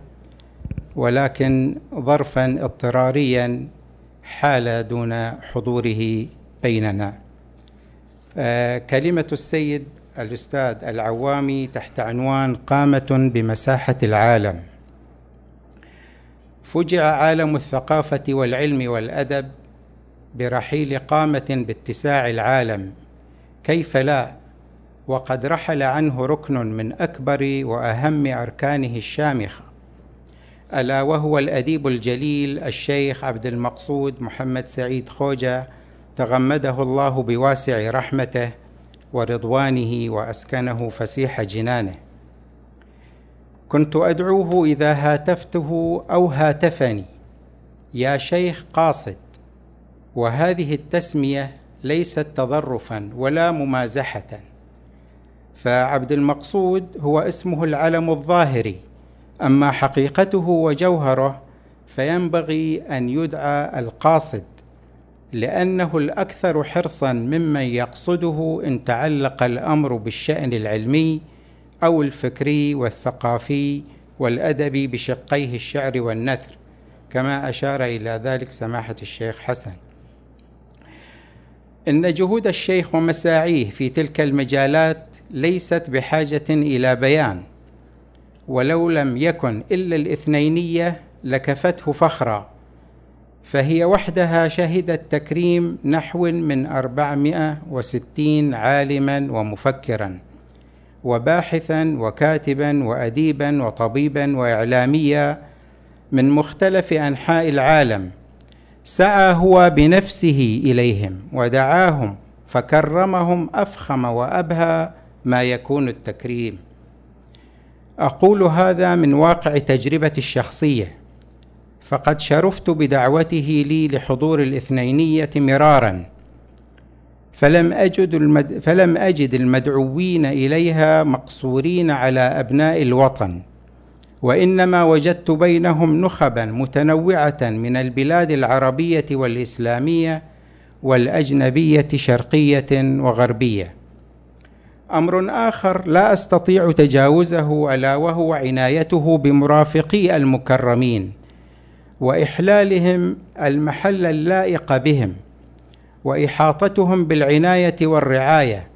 ولكن ظرفا اضطراريا حال دون حضوره بيننا. آه، كلمة السيد الأستاذ العوامي تحت عنوان قامة بمساحة العالم. فجع عالم الثقافة والعلم والأدب برحيل قامة باتساع العالم. كيف لا؟ وقد رحل عنه ركن من أكبر وأهم أركانه الشامخة. ألا وهو الأديب الجليل الشيخ عبد المقصود محمد سعيد خوجة تغمده الله بواسع رحمته ورضوانه وأسكنه فسيح جنانه. كنت أدعوه إذا هاتفته أو هاتفني. يا شيخ قاصد وهذه التسمية ليست تظرفا ولا ممازحة. فعبد المقصود هو اسمه العلم الظاهري. أما حقيقته وجوهره فينبغي أن يدعى القاصد لأنه الأكثر حرصا ممن يقصده إن تعلق الأمر بالشأن العلمي أو الفكري والثقافي والأدبي بشقيه الشعر والنثر كما أشار إلى ذلك سماحة الشيخ حسن. إن جهود الشيخ ومساعيه في تلك المجالات ليست بحاجة إلى بيان ولو لم يكن إلا الاثنينية لكفته فخرا فهي وحدها شهدت تكريم نحو من أربعمائة وستين عالما ومفكرا. وباحثا وكاتبا وأديبا وطبيبا وإعلاميا من مختلف أنحاء العالم سعى هو بنفسه إليهم ودعاهم فكرمهم أفخم وأبهى ما يكون التكريم. أقول هذا من واقع تجربتي الشخصية فقد شرفت بدعوته لي لحضور الاثنينية مرارا. فلم أجد, المد فلم أجد المدعوين إليها مقصورين على أبناء الوطن وإنما وجدت بينهم نخبا متنوعة من البلاد العربية والإسلامية والأجنبية شرقية وغربية. أمر آخر لا أستطيع تجاوزه ألا وهو عنايته بمرافقي المكرمين وإحلالهم المحل اللائق بهم. وإحاطتهم بالعناية والرعاية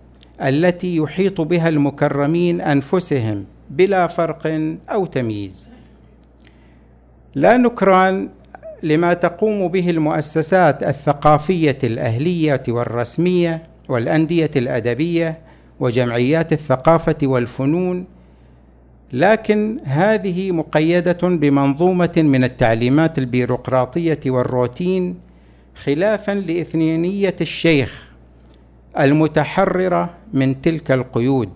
التي يحيط بها المكرمين أنفسهم بلا فرق أو تمييز. لا نكران لما تقوم به المؤسسات الثقافية الأهلية والرسمية والأندية الأدبية وجمعيات الثقافة والفنون لكن هذه مقيدة بمنظومة من التعليمات البيروقراطية والروتين خلافا لإثنينية الشيخ المتحررة من تلك القيود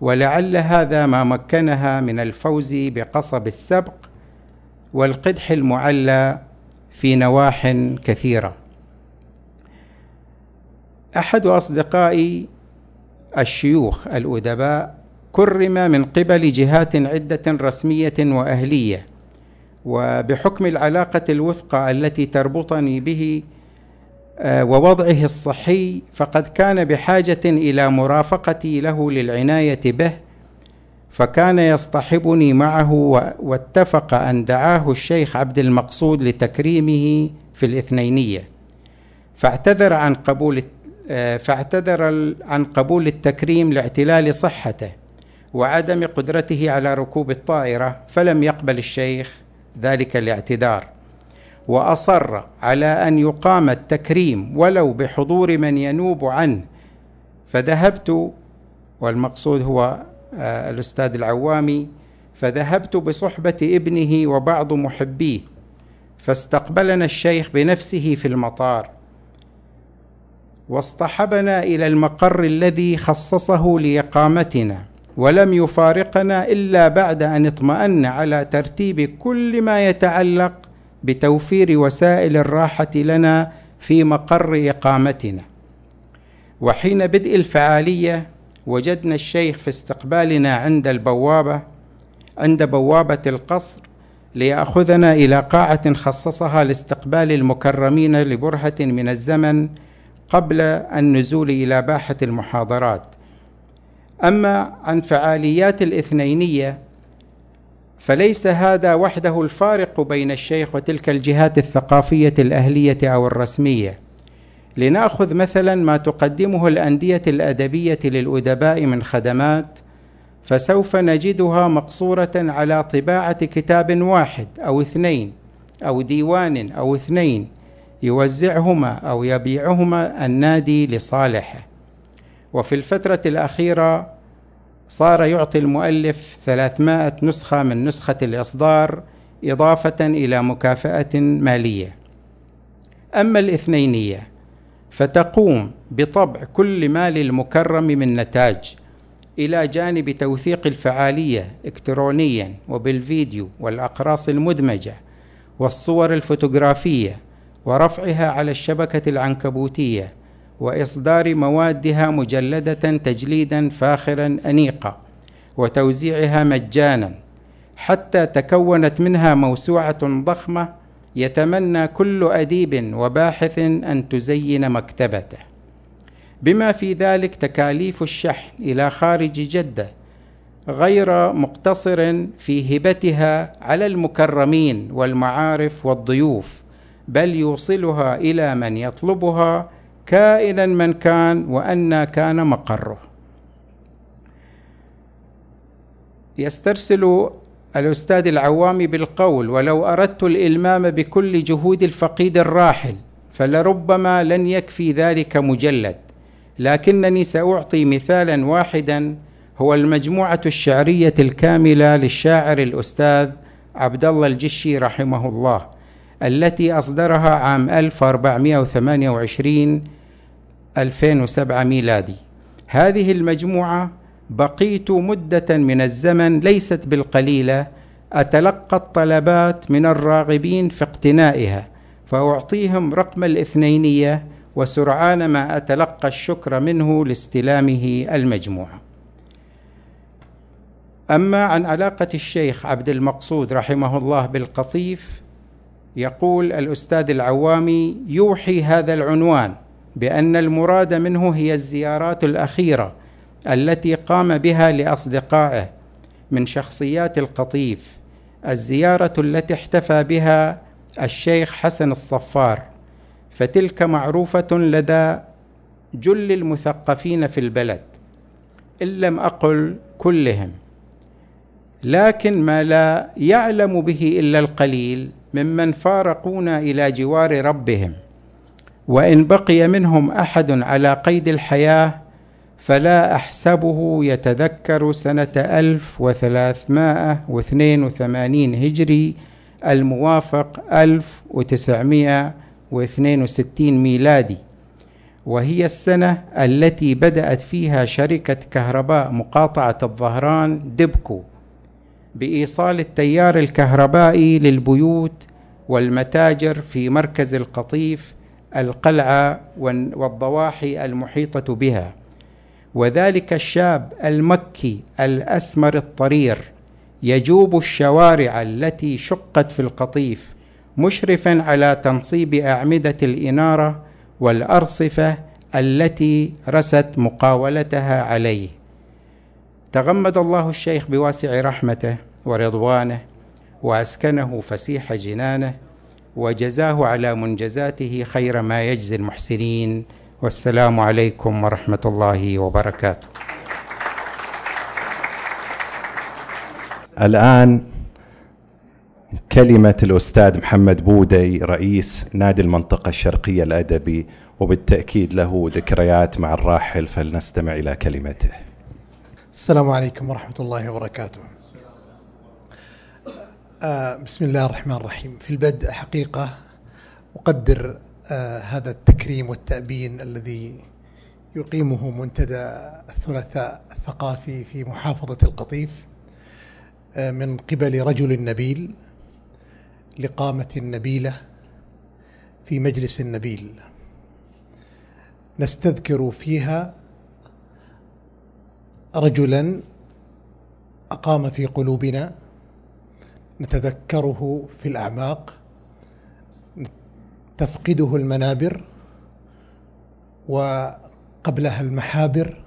ولعل هذا ما مكنها من الفوز بقصب السبق والقدح المعلى في نواح كثيرة. أحد أصدقائي الشيوخ الأدباء كرم من قبل جهات عدة رسمية وأهلية وبحكم العلاقة الوثقى التي تربطني به آه، ووضعه الصحي فقد كان بحاجة إلى مرافقتي له للعناية به فكان يصطحبني معه واتفق أن دعاه الشيخ عبد المقصود لتكريمه في الاثنينية. فاعتذر عن قبول آه، فاعتذر عن قبول التكريم لاعتلال صحته وعدم قدرته على ركوب الطائرة فلم يقبل الشيخ ذلك الاعتذار. وأصر على أن يقام التكريم ولو بحضور من ينوب عنه. فذهبت والمقصود هو آه، الأستاذ العوامي فذهبت بصحبة ابنه وبعض محبيه فاستقبلنا الشيخ بنفسه في المطار. واصطحبنا إلى المقر الذي خصصه لإقامتنا. ولم يفارقنا إلا بعد أن اطمأن على ترتيب كل ما يتعلق بتوفير وسائل الراحة لنا في مقر إقامتنا. وحين بدء الفعالية وجدنا الشيخ في استقبالنا عند البوابة عند بوابة القصر ليأخذنا إلى قاعة خصصها لاستقبال المكرمين لبرهة من الزمن قبل النزول إلى باحة المحاضرات. أما عن فعاليات الاثنينية فليس هذا وحده الفارق بين الشيخ وتلك الجهات الثقافية الأهلية أو الرسمية. لنأخذ مثلا ما تقدمه الأندية الأدبية للأدباء من خدمات فسوف نجدها مقصورة على طباعة كتاب واحد أو اثنين أو ديوان أو اثنين يوزعهما أو يبيعهما النادي لصالحه. وفي الفترة الأخيرة صار يعطي المؤلف 300 نسخة من نسخة الإصدار إضافة إلى مكافأة مالية. أما الاثنينية فتقوم بطبع كل ما للمكرم من نتاج إلى جانب توثيق الفعالية الكترونيا وبالفيديو والأقراص المدمجة والصور الفوتوغرافية ورفعها على الشبكة العنكبوتية وإصدار موادها مجلدة تجليدا فاخرا انيقا وتوزيعها مجانا. حتى تكونت منها موسوعة ضخمة يتمنى كل أديب وباحث أن تزين مكتبته. بما في ذلك تكاليف الشحن إلى خارج جدة غير مقتصر في هبتها على المكرمين والمعارف والضيوف بل يوصلها إلى من يطلبها كائنا من كان وأن كان مقره. يسترسل الأستاذ العوامي بالقول ولو أردت الإلمام بكل جهود الفقيد الراحل فلربما لن يكفي ذلك مجلد. لكنني سأعطي مثالا واحدا هو المجموعة الشعرية الكاملة للشاعر الأستاذ عبد الله الجشي رحمه الله التي أصدرها عام 1428 2007 ميلادي. هذه المجموعة بقيت مدة من الزمن ليست بالقليلة أتلقى الطلبات من الراغبين في اقتنائها فأعطيهم رقم الاثنينية وسرعان ما أتلقى الشكر منه لاستلامه المجموعة أما عن علاقة الشيخ عبد المقصود رحمه الله بالقطيف يقول الأستاذ العوامي يوحي هذا العنوان بأن المراد منه هي الزيارات الأخيرة التي قام بها لأصدقائه من شخصيات القطيف الزيارة التي احتفى بها الشيخ حسن الصفار. فتلك معروفة لدى جل المثقفين في البلد إن لم أقل كلهم. لكن ما لا يعلم به إلا القليل ممن فارقونا إلى جوار ربهم. وإن بقي منهم أحد على قيد الحياة فلا أحسبه يتذكر سنة 1382 هجري الموافق 1962 ميلادي. وهي السنة التي بدأت فيها شركة كهرباء مقاطعة الظهران دبكو بإيصال التيار الكهربائي للبيوت والمتاجر في مركز القطيف القلعة والضواحي المحيطة بها. وذلك الشاب المكي الأسمر الطرير يجوب الشوارع التي شقت في القطيف مشرفا على تنصيب أعمدة الإنارة والأرصفة التي رست مقاولتها عليه. تغمد الله الشيخ بواسع رحمته ورضوانه وأسكنه فسيح جنانه وجزاه على منجزاته خير ما يجزي المحسنين. والسلام عليكم ورحمة الله وبركاته. الآن كلمة الأستاذ محمد بودي رئيس نادي المنطقة الشرقية الأدبي وبالتأكيد له ذكريات مع الراحل فلنستمع إلى كلمته. السلام عليكم ورحمة الله وبركاته. آه بسم الله الرحمن الرحيم. في البدء حقيقة أقدر آه هذا التكريم والتأبين الذي يقيمه منتدى الثلاثاء الثقافي في محافظة القطيف آه من قبل رجل نبيل لقامة نبيلة في مجلس نبيل نستذكر فيها رجلا أقام في قلوبنا نتذكره في الأعماق تفقده المنابر وقبلها المحابر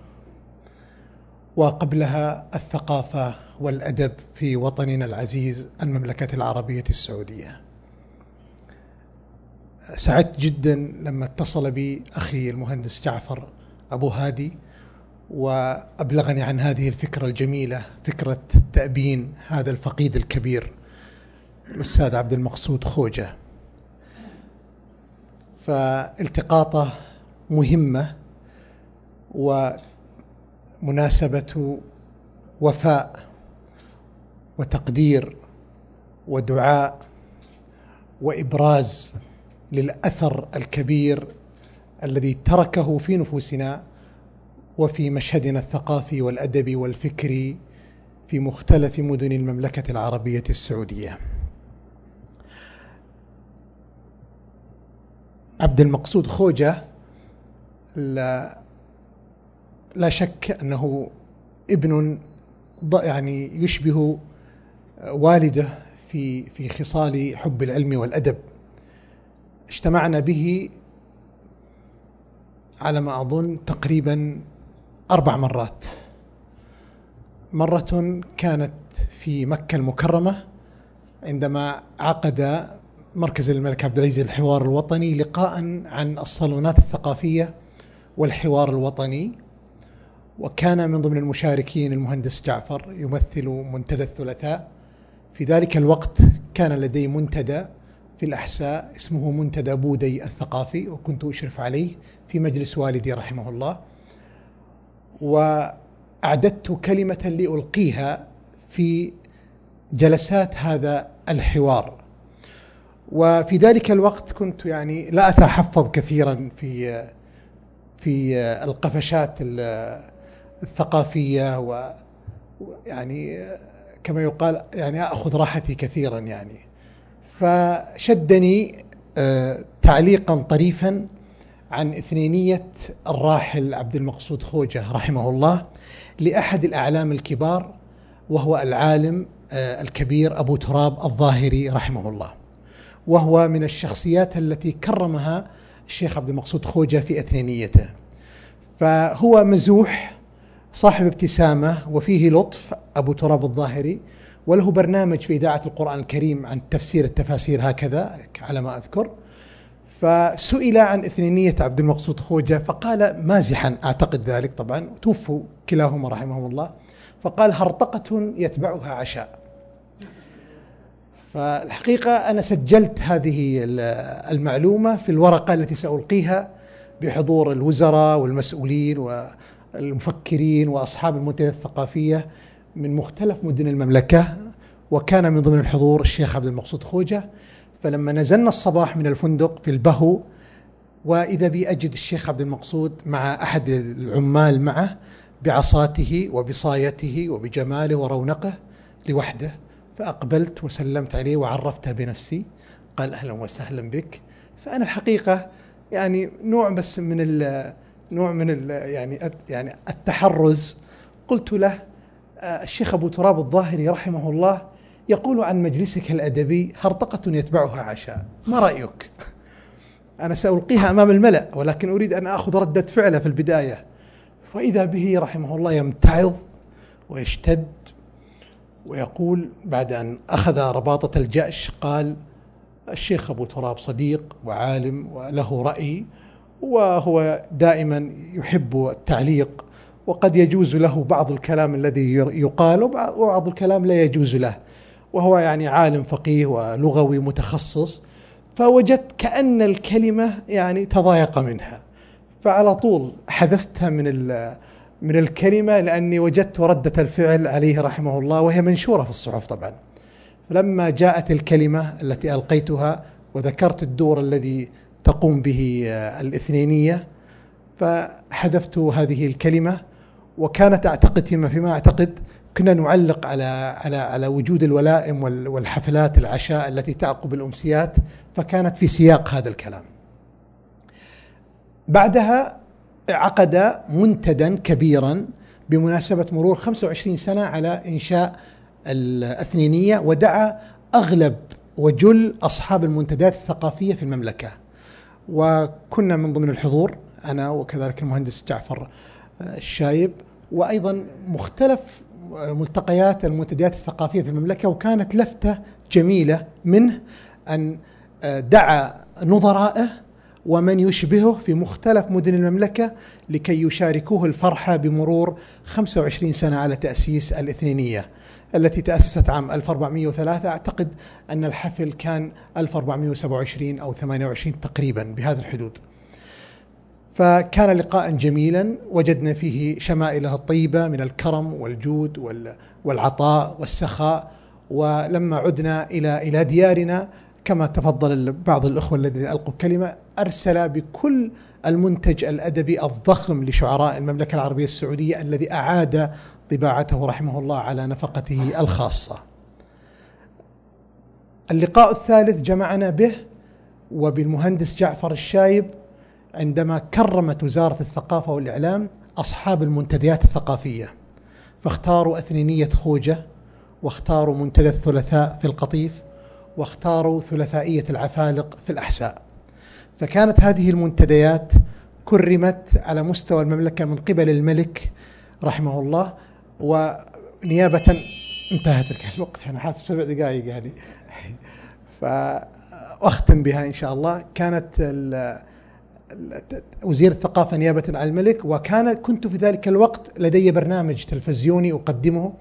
وقبلها الثقافة والأدب في وطننا العزيز المملكة العربية السعودية. سعدت جدا لما اتصل بي أخي المهندس جعفر أبو هادي وأبلغني عن هذه الفكرة الجميلة فكرة تأبين هذا الفقيد الكبير. الأستاذ عبد المقصود خوجة. فالتقاطه مهمة ومناسبة وفاء وتقدير ودعاء وإبراز للأثر الكبير الذي تركه في نفوسنا وفي مشهدنا الثقافي والأدبي والفكري في مختلف مدن المملكة العربية السعودية. عبد المقصود خوجة لا, لا شك أنه ابن يعني يشبه والده في في خصال حب العلم والأدب. اجتمعنا به على ما أظن تقريبا أربع مرات. مرة كانت في مكة المكرمة عندما عقد مركز الملك عبد العزيز الحوار الوطني لقاء عن الصالونات الثقافية والحوار الوطني. وكان من ضمن المشاركين المهندس جعفر يمثل منتدى الثلاثاء. في ذلك الوقت كان لدي منتدى في الأحساء اسمه منتدى بودي الثقافي وكنت أشرف عليه في مجلس والدي رحمه الله. وأعددت كلمة لألقيها في جلسات هذا الحوار. وفي ذلك الوقت كنت يعني لا أتحفظ كثيرا في في القفشات الثقافية ويعني كما يقال يعني أخذ راحتي كثيرا يعني. فشدني آه، تعليقا طريفا عن اثنينية الراحل عبد المقصود خوجة رحمه الله لأحد الأعلام الكبار وهو العالم آه، الكبير أبو تراب الظاهري رحمه الله. وهو من الشخصيات التي كرمها الشيخ عبد المقصود خوجة في أثنينيته. فهو مزوح صاحب ابتسامة وفيه لطف أبو تراب الظاهري وله برنامج في إذاعة القرآن الكريم عن تفسير التفاسير هكذا على ما أذكر. فسئل عن أثنينية عبد المقصود خوجة فقال مازحا أعتقد ذلك طبعا توفوا كلاهما رحمهم الله فقال هرطقة يتبعها عشاء. فالحقيقة أنا سجلت هذه المعلومة في الورقة التي سألقيها بحضور الوزراء والمسؤولين والمفكرين وأصحاب المنتديات الثقافية من مختلف مدن المملكة وكان من ضمن الحضور الشيخ عبد المقصود خوجة. فلما نزلنا الصباح من الفندق في البهو وإذا بي أجد الشيخ عبد المقصود مع أحد العمال معه بعصاته وبصايته وبجماله ورونقه لوحده. فأقبلت وسلمت عليه وعرفته بنفسي قال أهلا وسهلا بك. فأنا الحقيقة يعني نوع بس من ال نوع من ال يعني يعني التحرز. قلت له آه، الشيخ أبو تراب الظاهري رحمه الله يقول عن مجلسك الأدبي هرطقة يتبعها عشاء. ما رأيك؟ أنا سألقيها أمام الملأ ولكن أريد أن أخذ ردة فعله في البداية. فإذا به رحمه الله يمتعظ ويشتد ويقول بعد أن أخذ رباطة الجأش قال الشيخ أبو تراب صديق وعالم وله رأي وهو دائما يحب التعليق وقد يجوز له بعض الكلام الذي يقال وبعض الكلام لا يجوز له وهو يعني عالم فقيه ولغوي متخصص فوجدت كأن الكلمة يعني تضايق منها فعلى طول حذفتها من من الكلمة لأني وجدت ردة الفعل عليه رحمه الله وهي منشورة في الصحف طبعا. فلما جاءت الكلمة التي ألقيتها وذكرت الدور الذي تقوم به الإثنينية فحذفت هذه الكلمة وكانت أعتقد فيما فيما أعتقد كنا نعلق على على على وجود الولائم والحفلات العشاء التي تعقب الأمسيات فكانت في سياق هذا الكلام. بعدها عقد منتدا كبيرا بمناسبة مرور 25 سنة على إنشاء الأثنينية ودعا أغلب وجل أصحاب المنتديات الثقافية في المملكة. وكنا من ضمن الحضور أنا وكذلك المهندس جعفر الشايب وأيضا مختلف ملتقيات المنتديات الثقافية في المملكة وكانت لفتة جميلة منه أن دعا نظرائه ومن يشبهه في مختلف مدن المملكة لكي يشاركوه الفرحة بمرور 25 سنة على تأسيس الاثنينية التي تأسست عام 1403 أعتقد أن الحفل كان 1427 أو 28 تقريبا بهذا الحدود. فكان لقاء جميلا. وجدنا فيه شمائله الطيبة من الكرم والجود والعطاء والسخاء. ولما عدنا إلى إلى ديارنا كما تفضل بعض الأخوة الذين ألقوا كلمة أرسل بكل المنتج الأدبي الضخم لشعراء المملكة العربية السعودية الذي أعاد طباعته رحمه الله على نفقته الخاصة. اللقاء الثالث جمعنا به وبالمهندس جعفر الشايب عندما كرمت وزارة الثقافة والإعلام أصحاب المنتديات الثقافية فاختاروا أثنينية خوجة واختاروا منتدى الثلاثاء في القطيف واختاروا ثلاثائية العفالق في الأحساء. فكانت هذه المنتديات كرمت على مستوى المملكة من قبل الملك رحمه الله ونيابة انتهت الوقت. أنا حاسب سبع دقائق يعني. فأختم بها إن شاء الله. كانت وزير الثقافة نيابة عن الملك وكان كنت في ذلك الوقت لدي برنامج تلفزيوني أقدمه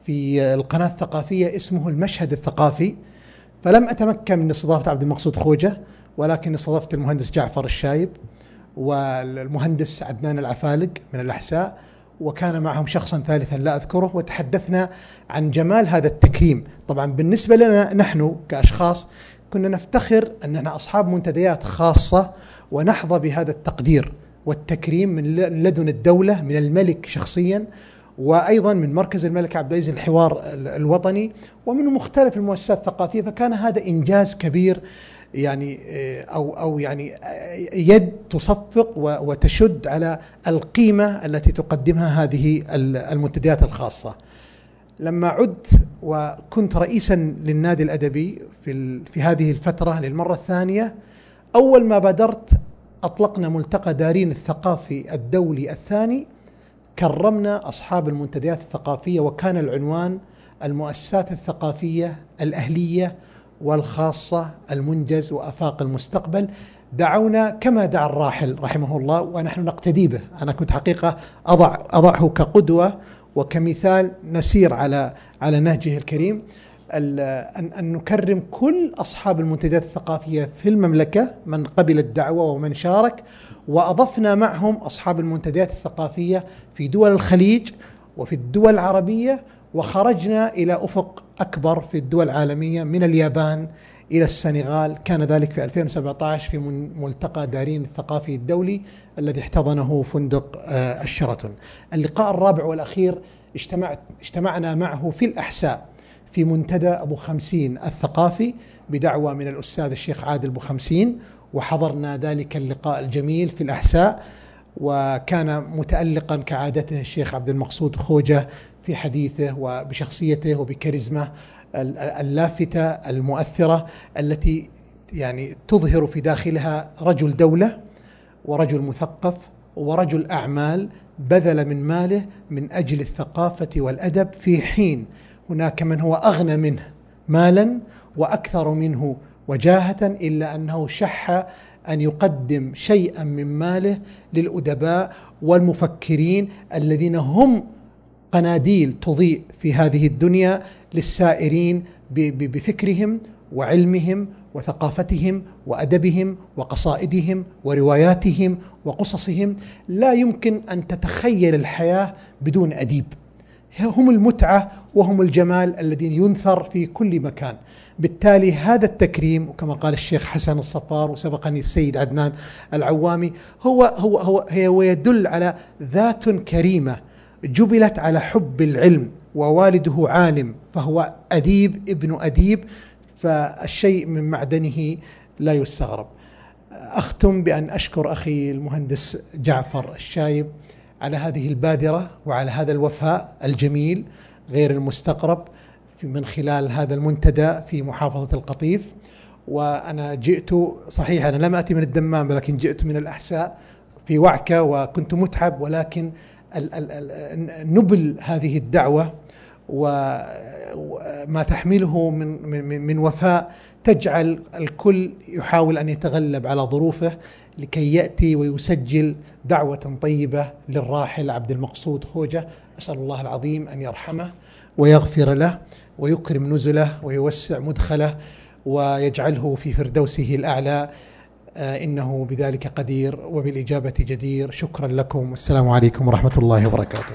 في القناة الثقافية اسمه المشهد الثقافي. فلم أتمكن من استضافة عبد المقصود خوجة ولكن استضفت المهندس جعفر الشايب والمهندس عدنان العفالق من الأحساء وكان معهم شخصا ثالثا لا أذكره وتحدثنا عن جمال هذا التكريم. طبعا بالنسبة لنا نحن كأشخاص كنا نفتخر أننا أصحاب منتديات خاصة ونحظى بهذا التقدير والتكريم من لدن الدولة من الملك شخصيا. وأيضا من مركز الملك عبد العزيز الحوار الوطني ومن مختلف المؤسسات الثقافية فكان هذا إنجاز كبير يعني آه، أو أو يعني آه، يد تصفق وتشد على القيمة التي تقدمها هذه المنتديات الخاصة. لما عدت وكنت رئيسا للنادي الأدبي في في هذه الفترة للمرة الثانية أول ما بادرت أطلقنا ملتقى دارين الثقافي الدولي الثاني كرمنا أصحاب المنتديات الثقافية وكان العنوان المؤسسات الثقافية الأهلية والخاصة المنجز وأفاق المستقبل. دعونا كما دعا الراحل رحمه الله ونحن نقتدي به، أنا كنت حقيقة اضع أضعه كقدوة وكمثال نسير على على نهجه الكريم. ان أن نكرم كل أصحاب المنتديات الثقافية في المملكة من قبل الدعوة ومن شارك وأضفنا معهم أصحاب المنتديات الثقافية في دول الخليج وفي الدول العربية وخرجنا إلى أفق أكبر في الدول العالمية من اليابان إلى السنغال كان ذلك في 2017 في ملتقى دارين الثقافي الدولي الذي احتضنه فندق آه، الشرطن. اللقاء الرابع والأخير اجتمعت اجتمعنا معه في الأحساء في منتدى أبو خمسين الثقافي بدعوة من الأستاذ الشيخ عادل أبو خمسين وحضرنا ذلك اللقاء الجميل في الأحساء وكان متألقا كعادته الشيخ عبد المقصود خوجة في حديثه وبشخصيته وبكاريزما اللافتة المؤثرة التي يعني تظهر في داخلها رجل دولة ورجل مثقف ورجل أعمال بذل من ماله من أجل الثقافة والأدب في حين هناك من هو أغنى منه مالا وأكثر منه وجاهة إلا أنه شح أن يقدم شيئا من ماله للأدباء والمفكرين الذين هم قناديل تضيء في هذه الدنيا للسائرين بفكرهم وعلمهم وثقافتهم وأدبهم وقصائدهم ورواياتهم وقصصهم. لا يمكن أن تتخيل الحياة بدون أديب. هم المتعة وهم الجمال الذين ينثر في كل مكان بالتالي هذا التكريم وكما قال الشيخ حسن الصفار وسبقني السيد عدنان العوامي هو هو هو هو يدل على ذات كريمة جبلت على حب العلم ووالده عالم فهو أديب ابن أديب فالشيء من معدنه لا يستغرب. أختم بأن أشكر أخي المهندس جعفر الشايب على هذه البادرة وعلى هذا الوفاء الجميل غير المستقرب من خلال هذا المنتدى في محافظة القطيف. وأنا جئت صحيح أنا لم أتي من الدمام ولكن جئت من الأحساء في وعكة وكنت متعب ولكن نبل هذه الدعوة ما تحمله من من من وفاء تجعل الكل يحاول أن يتغلب على ظروفه. لكي يأتي ويسجل دعوة طيبة للراحل عبد المقصود خوجة. أسأل الله العظيم أن يرحمه ويغفر له ويكرم نزله ويوسع مدخله ويجعله في فردوسه الأعلى. آه، إنه بذلك قدير وبالإجابة جدير. شكرا لكم. والسلام عليكم ورحمة الله وبركاته.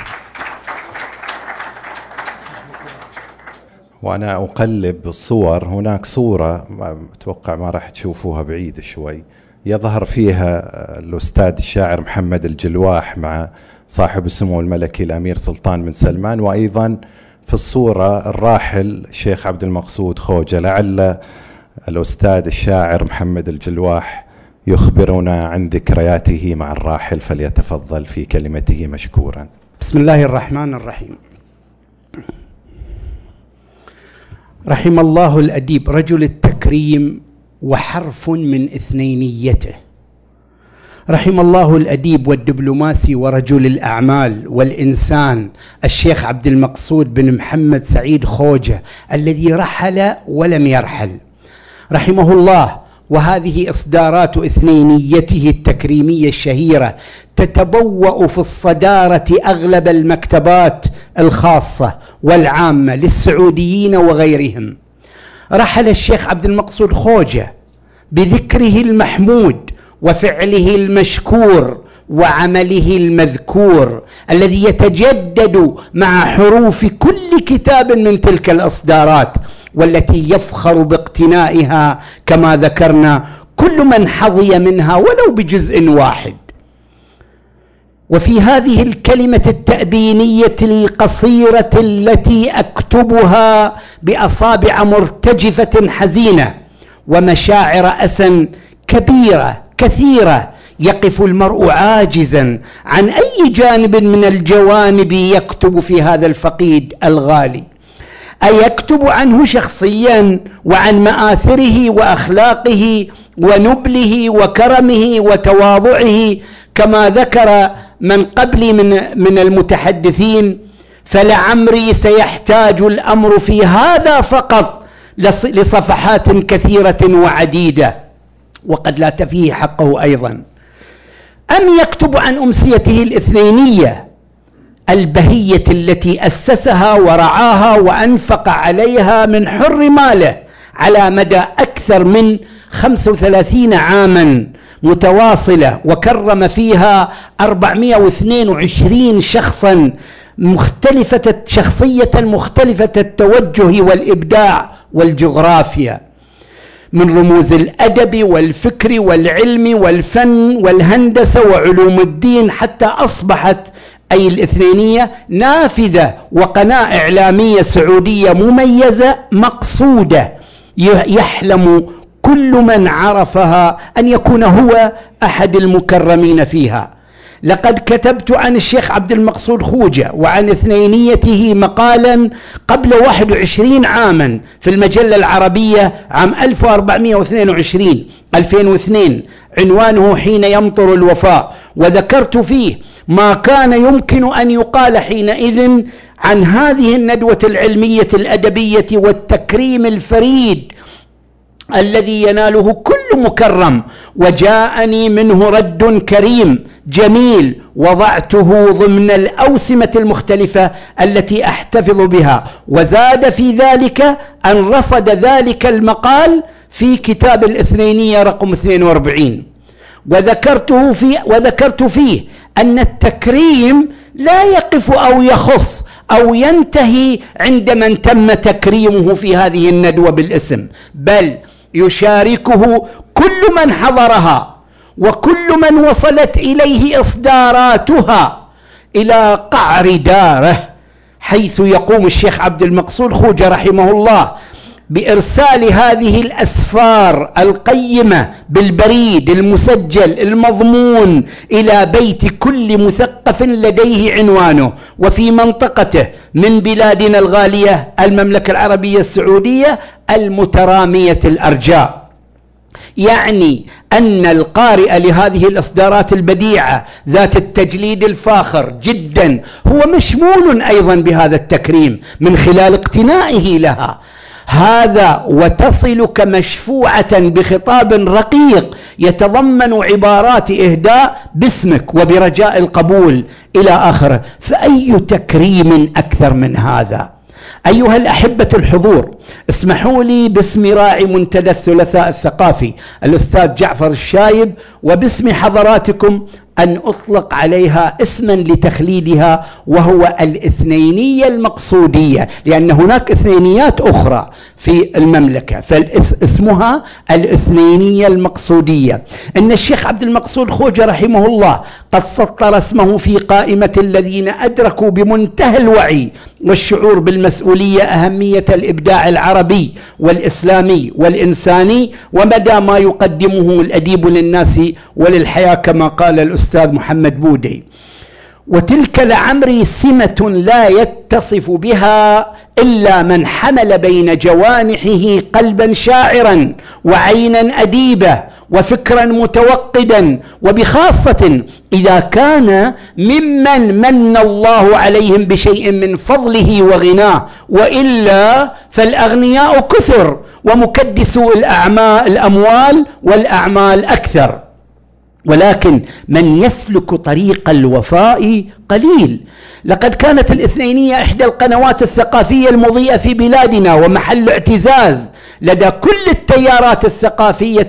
وأنا أقلب الصور. هناك صورة أتوقع ما راح تشوفوها بعيد شوي. يظهر فيها الأستاذ الشاعر محمد الجلواح مع صاحب السمو الملكي الأمير سلطان بن سلمان وأيضا في الصورة الراحل الشيخ عبد المقصود خوجة لعل الأستاذ الشاعر محمد الجلواح يخبرنا عن ذكرياته مع الراحل فليتفضل في كلمته مشكورا. بسم الله الرحمن الرحيم. رحم الله الأديب رجل التكريم وحرف من اثنينيته. رحم الله الأديب والدبلوماسي ورجل الأعمال والإنسان الشيخ عبد المقصود بن محمد سعيد خوجة الذي رحل ولم يرحل. رحمه الله وهذه إصدارات اثنينيته التكريمية الشهيرة تتبوأ في الصدارة أغلب المكتبات الخاصة والعامة للسعوديين وغيرهم. رحل الشيخ عبد المقصود خوجة بذكره المحمود وفعله المشكور وعمله المذكور الذي يتجدد مع حروف كل كتاب من تلك الأصدارات والتي يفخر باقتنائها كما ذكرنا كل من حظي منها ولو بجزء واحد. وفي هذه الكلمة التابينيه القصيرة التي أكتبها بأصابع مرتجفة حزينة ومشاعر اسى كبيرة كثيرة يقف المرء عاجزا عن أي جانب من الجوانب يكتب في هذا الفقيد الغالي. أيكتب عنه شخصيا وعن مآثره وأخلاقه ونبله وكرمه وتواضعه كما ذكر من قبلي من من المتحدثين فلعمري سيحتاج الأمر في هذا فقط لصفحات كثيرة وعديدة وقد لا تفيه حقه أيضا. أم يكتب عن أمسيته الاثنينية؟ البهية التي أسسها ورعاها وأنفق عليها من حر ماله على مدى أكثر من 35 عاما متواصلة وكرم فيها 422 شخصا مختلفة شخصية مختلفة التوجه والإبداع والجغرافيا. من رموز الأدب والفكر والعلم والفن والهندسة وعلوم الدين حتى أصبحت أي الإثنينية نافذة وقناة إعلامية سعودية مميزة مقصودة. يحلم كل من عرفها أن يكون هو أحد المكرمين فيها. لقد كتبت عن الشيخ عبد المقصود خوجة وعن إثنينيته مقالا قبل 21 عاما في المجلة العربية عام 1422 2002 عنوانه حين يمطر الوفاء. وذكرت فيه ما كان يمكن أن يقال حينئذ عن هذه الندوة العلمية الأدبية والتكريم الفريد الذي يناله كل مكرم وجاءني منه رد كريم جميل وضعته ضمن الأوسمة المختلفة التي أحتفظ بها وزاد في ذلك أن رصد ذلك المقال في كتاب الاثنينية رقم 42 وذكرته في وذكرت فيه أن التكريم لا يقف أو يخص أو ينتهي عند من تم تكريمه في هذه الندوة بالاسم بل يشاركه كل من حضرها وكل من وصلت إليه إصداراتها إلى قعر داره حيث يقوم الشيخ عبد المقصود خوجة رحمه الله بإرسال هذه الأسفار القيمة بالبريد المسجل المضمون إلى بيت كل مثقف لديه عنوانه وفي منطقته من بلادنا الغالية المملكة العربية السعودية المترامية الأرجاء. يعني أن القارئ لهذه الإصدارات البديعة ذات التجليد الفاخر جدا هو مشمول أيضا بهذا التكريم من خلال اقتنائه لها. هذا وتصلك مشفوعة بخطاب رقيق يتضمن عبارات إهداء باسمك وبرجاء القبول إلى آخره. فأي تكريم أكثر من هذا؟ أيها الأحبة الحضور اسمحوا لي باسم راعي منتدى الثلاثاء الثقافي الأستاذ جعفر الشايب وباسم حضراتكم أن أطلق عليها اسما لتخليدها وهو الاثنينية المقصودية لأن هناك اثنينيات أخرى في المملكة فاسمها الاثنينية المقصودية. إن الشيخ عبد المقصود خوجة رحمه الله قد سطر اسمه في قائمة الذين أدركوا بمنتهى الوعي والشعور بالمسؤولية أهمية الإبداع العربي والإسلامي والإنساني ومدى ما يقدمه الأديب للناس وللحياة كما قال الأستاذ محمد بودي. وتلك لعمري سمة لا يتصف بها إلا من حمل بين جوانحه قلبا شاعرا وعينا اديبه وفكرا متوقدا وبخاصة إذا كان ممن من الله عليهم بشيء من فضله وغناه وإلا فالأغنياء كثر ومكدسو الأعمال الأموال والأعمال أكثر. ولكن من يسلك طريق الوفاء قليل. لقد كانت الاثنينية إحدى القنوات الثقافية المضيئة في بلادنا ومحل اعتزاز لدى كل التيارات الثقافية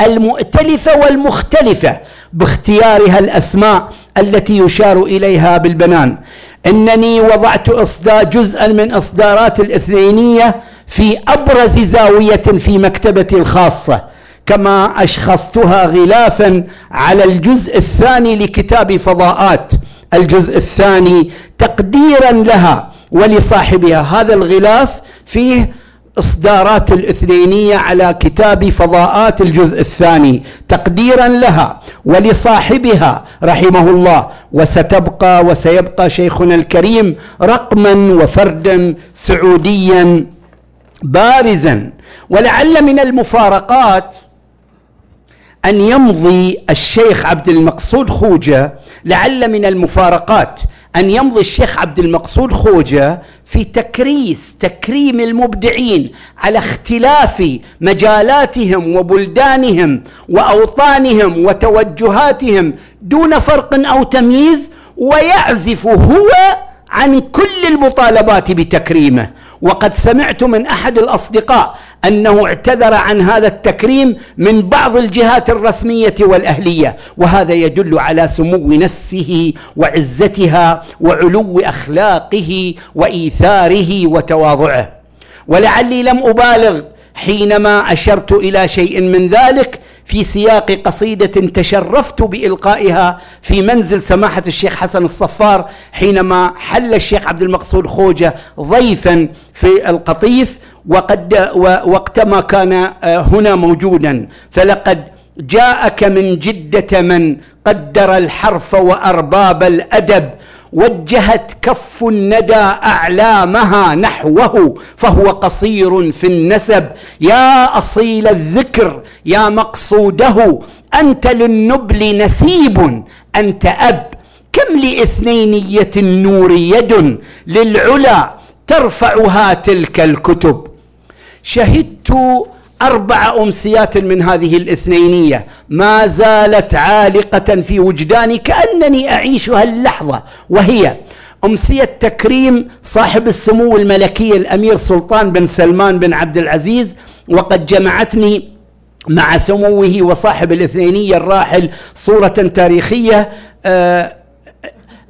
المؤتلفة والمختلفة باختيارها الأسماء التي يشار إليها بالبنان. إنني وضعت اصدار جزءا من إصدارات الاثنينية في أبرز زاوية في مكتبتي الخاصة. كما أشخصتها غلافا على الجزء الثاني لكتاب فضاءات. الجزء الثاني تقديرا لها ولصاحبها. هذا الغلاف فيه إصدارات الإثنينية على كتاب فضاءات الجزء الثاني. تقديرا لها ولصاحبها رحمه الله. وستبقى وسيبقى شيخنا الكريم رقما وفردا سعوديا بارزا. ولعل من المفارقات أن يمضي الشيخ عبد المقصود خوجة لعل من المفارقات أن يمضي الشيخ عبد المقصود خوجة في تكريس تكريم المبدعين على اختلاف مجالاتهم وبلدانهم وأوطانهم وتوجهاتهم دون فرق أو تمييز ويعزف هو عن كل المطالبات بتكريمه. وقد سمعت من أحد الأصدقاء أنه اعتذر عن هذا التكريم من بعض الجهات الرسمية والأهلية وهذا يدل على سمو نفسه وعزتها وعلو أخلاقه وإيثاره وتواضعه. ولعلي لم أبالغ حينما أشرت إلى شيء من ذلك في سياق قصيدة تشرفت بإلقائها في منزل سماحة الشيخ حسن الصفار حينما حل الشيخ عبد المقصود خوجة ضيفا في القطيف وقد وقتما كان آه، هنا موجودا. فلقد جاءك من جدة من قدر الحرف وأرباب الأدب. وجهت كف الندى أعلامها نحوه فهو قصير في النسب. يا أصيل الذكر يا مقصوده أنت للنبل نسيب أنت أب. كم لاثنينيه النور يد؟ للعلا ترفعها تلك الكتب. شهدت أربع أمسيات من هذه الاثنينية. ما زالت عالقة في وجداني كأنني أعيشها اللحظة. وهي أمسية تكريم صاحب السمو الملكي الأمير سلطان بن سلمان بن عبد العزيز وقد جمعتني مع سموه وصاحب الاثنينية الراحل صورة تاريخية آه آه،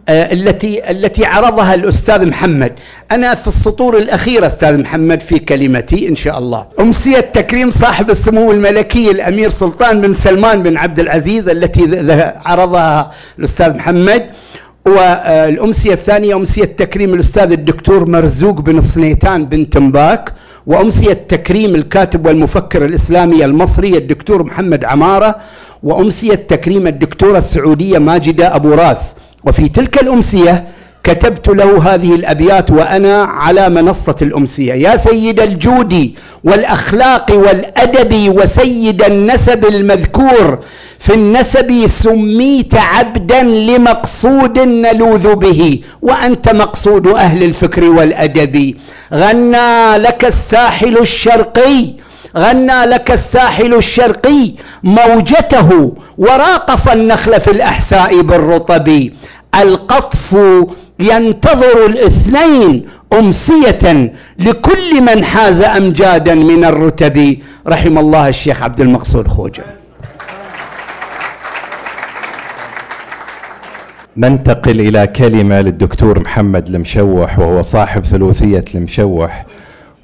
التي التي عرضها الأستاذ محمد. أنا في السطور الاخيره أستاذ محمد في كلمتي إن شاء الله. أمسية تكريم صاحب السمو الملكي الأمير سلطان بن سلمان بن عبد العزيز التي عرضها الأستاذ محمد. والامسيه الثانية أمسية تكريم الأستاذ الدكتور مرزوق بن صنيتان بن تنباك. وأمسية تكريم الكاتب والمفكر الإسلامي المصري الدكتور محمد عمارة. وأمسية تكريم الدكتورة السعودية ماجدة أبو راس. وفي تلك الأمسية كتبت له هذه الأبيات وأنا على منصة الأمسية. يا سيد الجود والأخلاق والأدب وسيد النسب المذكور في النسب سميت عبدا لمقصود نلوذ به وأنت مقصود أهل الفكر والأدب. غنى لك الساحل الشرقي غنى لك الساحل الشرقي موجته وراقص النخل في الأحساء بالرطب. القطف ينتظر الاثنين أمسية لكل من حاز أمجادا من الرتب. رحم الله الشيخ عبد المقصود خوجة. ننتقل إلى كلمة للدكتور محمد المشوح وهو صاحب ثلوثية المشوح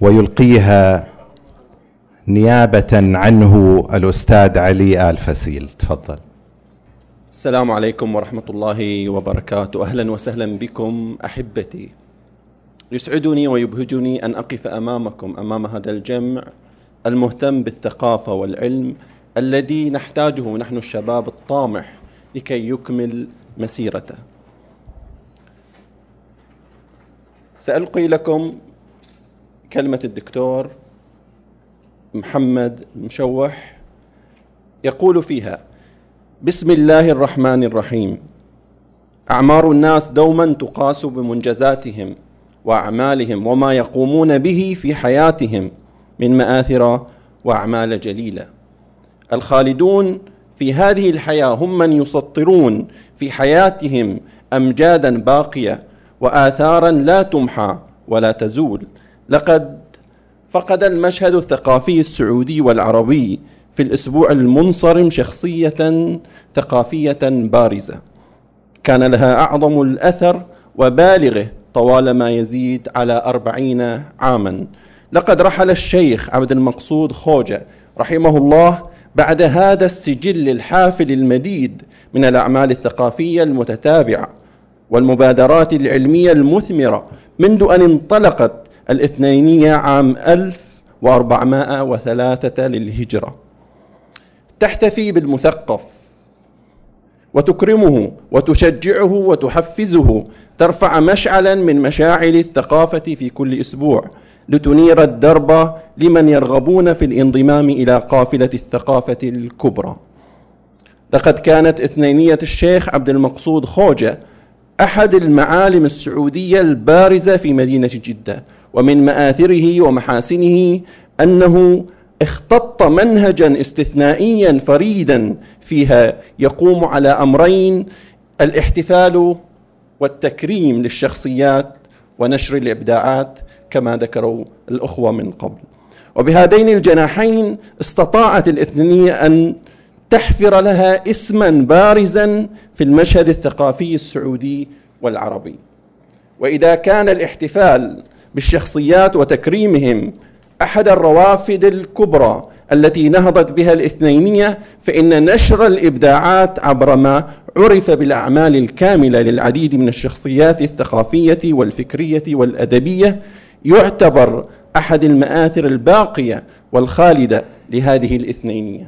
ويلقيها نيابة عنه الأستاذ علي آل فسيل. تفضل. السلام عليكم ورحمة الله وبركاته. أهلا وسهلا بكم أحبتي. يسعدني ويبهجني أن أقف أمامكم أمام هذا الجمع المهتم بالثقافة والعلم الذي نحتاجه نحن الشباب الطامح لكي يكمل مسيرته. سألقي لكم كلمة الدكتور محمد مشوح يقول فيها بسم الله الرحمن الرحيم. أعمار الناس دوما تقاس بمنجزاتهم وأعمالهم وما يقومون به في حياتهم من مآثر وأعمال جليلة. الخالدون في هذه الحياة هم من يسطرون في حياتهم امجادا باقية واثارا لا تمحى ولا تزول. لقد فقد المشهد الثقافي السعودي والعربي في الأسبوع المنصرم شخصية ثقافية بارزة. كان لها أعظم الأثر وبالغه طوال ما يزيد على أربعين عاما. لقد رحل الشيخ عبد المقصود خوجة رحمه الله بعد هذا السجل الحافل المديد من الأعمال الثقافية المتتابعة والمبادرات العلمية المثمرة منذ أن انطلقت الاثنينية عام 1403 للهجرة. تحتفي بالمثقف وتكرمه وتشجعه وتحفزه. ترفع مشعلا من مشاعل الثقافة في كل أسبوع. لتنير الدرب لمن يرغبون في الانضمام إلى قافلة الثقافة الكبرى. لقد كانت اثنينية الشيخ عبد المقصود خوجة أحد المعالم السعودية البارزة في مدينة جدة. ومن مآثره ومحاسنه أنه اختط منهجا استثنائيا فريدا فيها يقوم على أمرين الاحتفال والتكريم للشخصيات ونشر الإبداعات كما ذكروا الأخوة من قبل. وبهذين الجناحين استطاعت الاثنية أن تحفر لها اسما بارزا في المشهد الثقافي السعودي والعربي. وإذا كان الاحتفال بالشخصيات وتكريمهم. أحد الروافد الكبرى التي نهضت بها الاثنينية فإن نشر الإبداعات عبر ما عرف بالأعمال الكاملة للعديد من الشخصيات الثقافية والفكرية والأدبية يعتبر أحد المآثر الباقية والخالدة لهذه الاثنينية.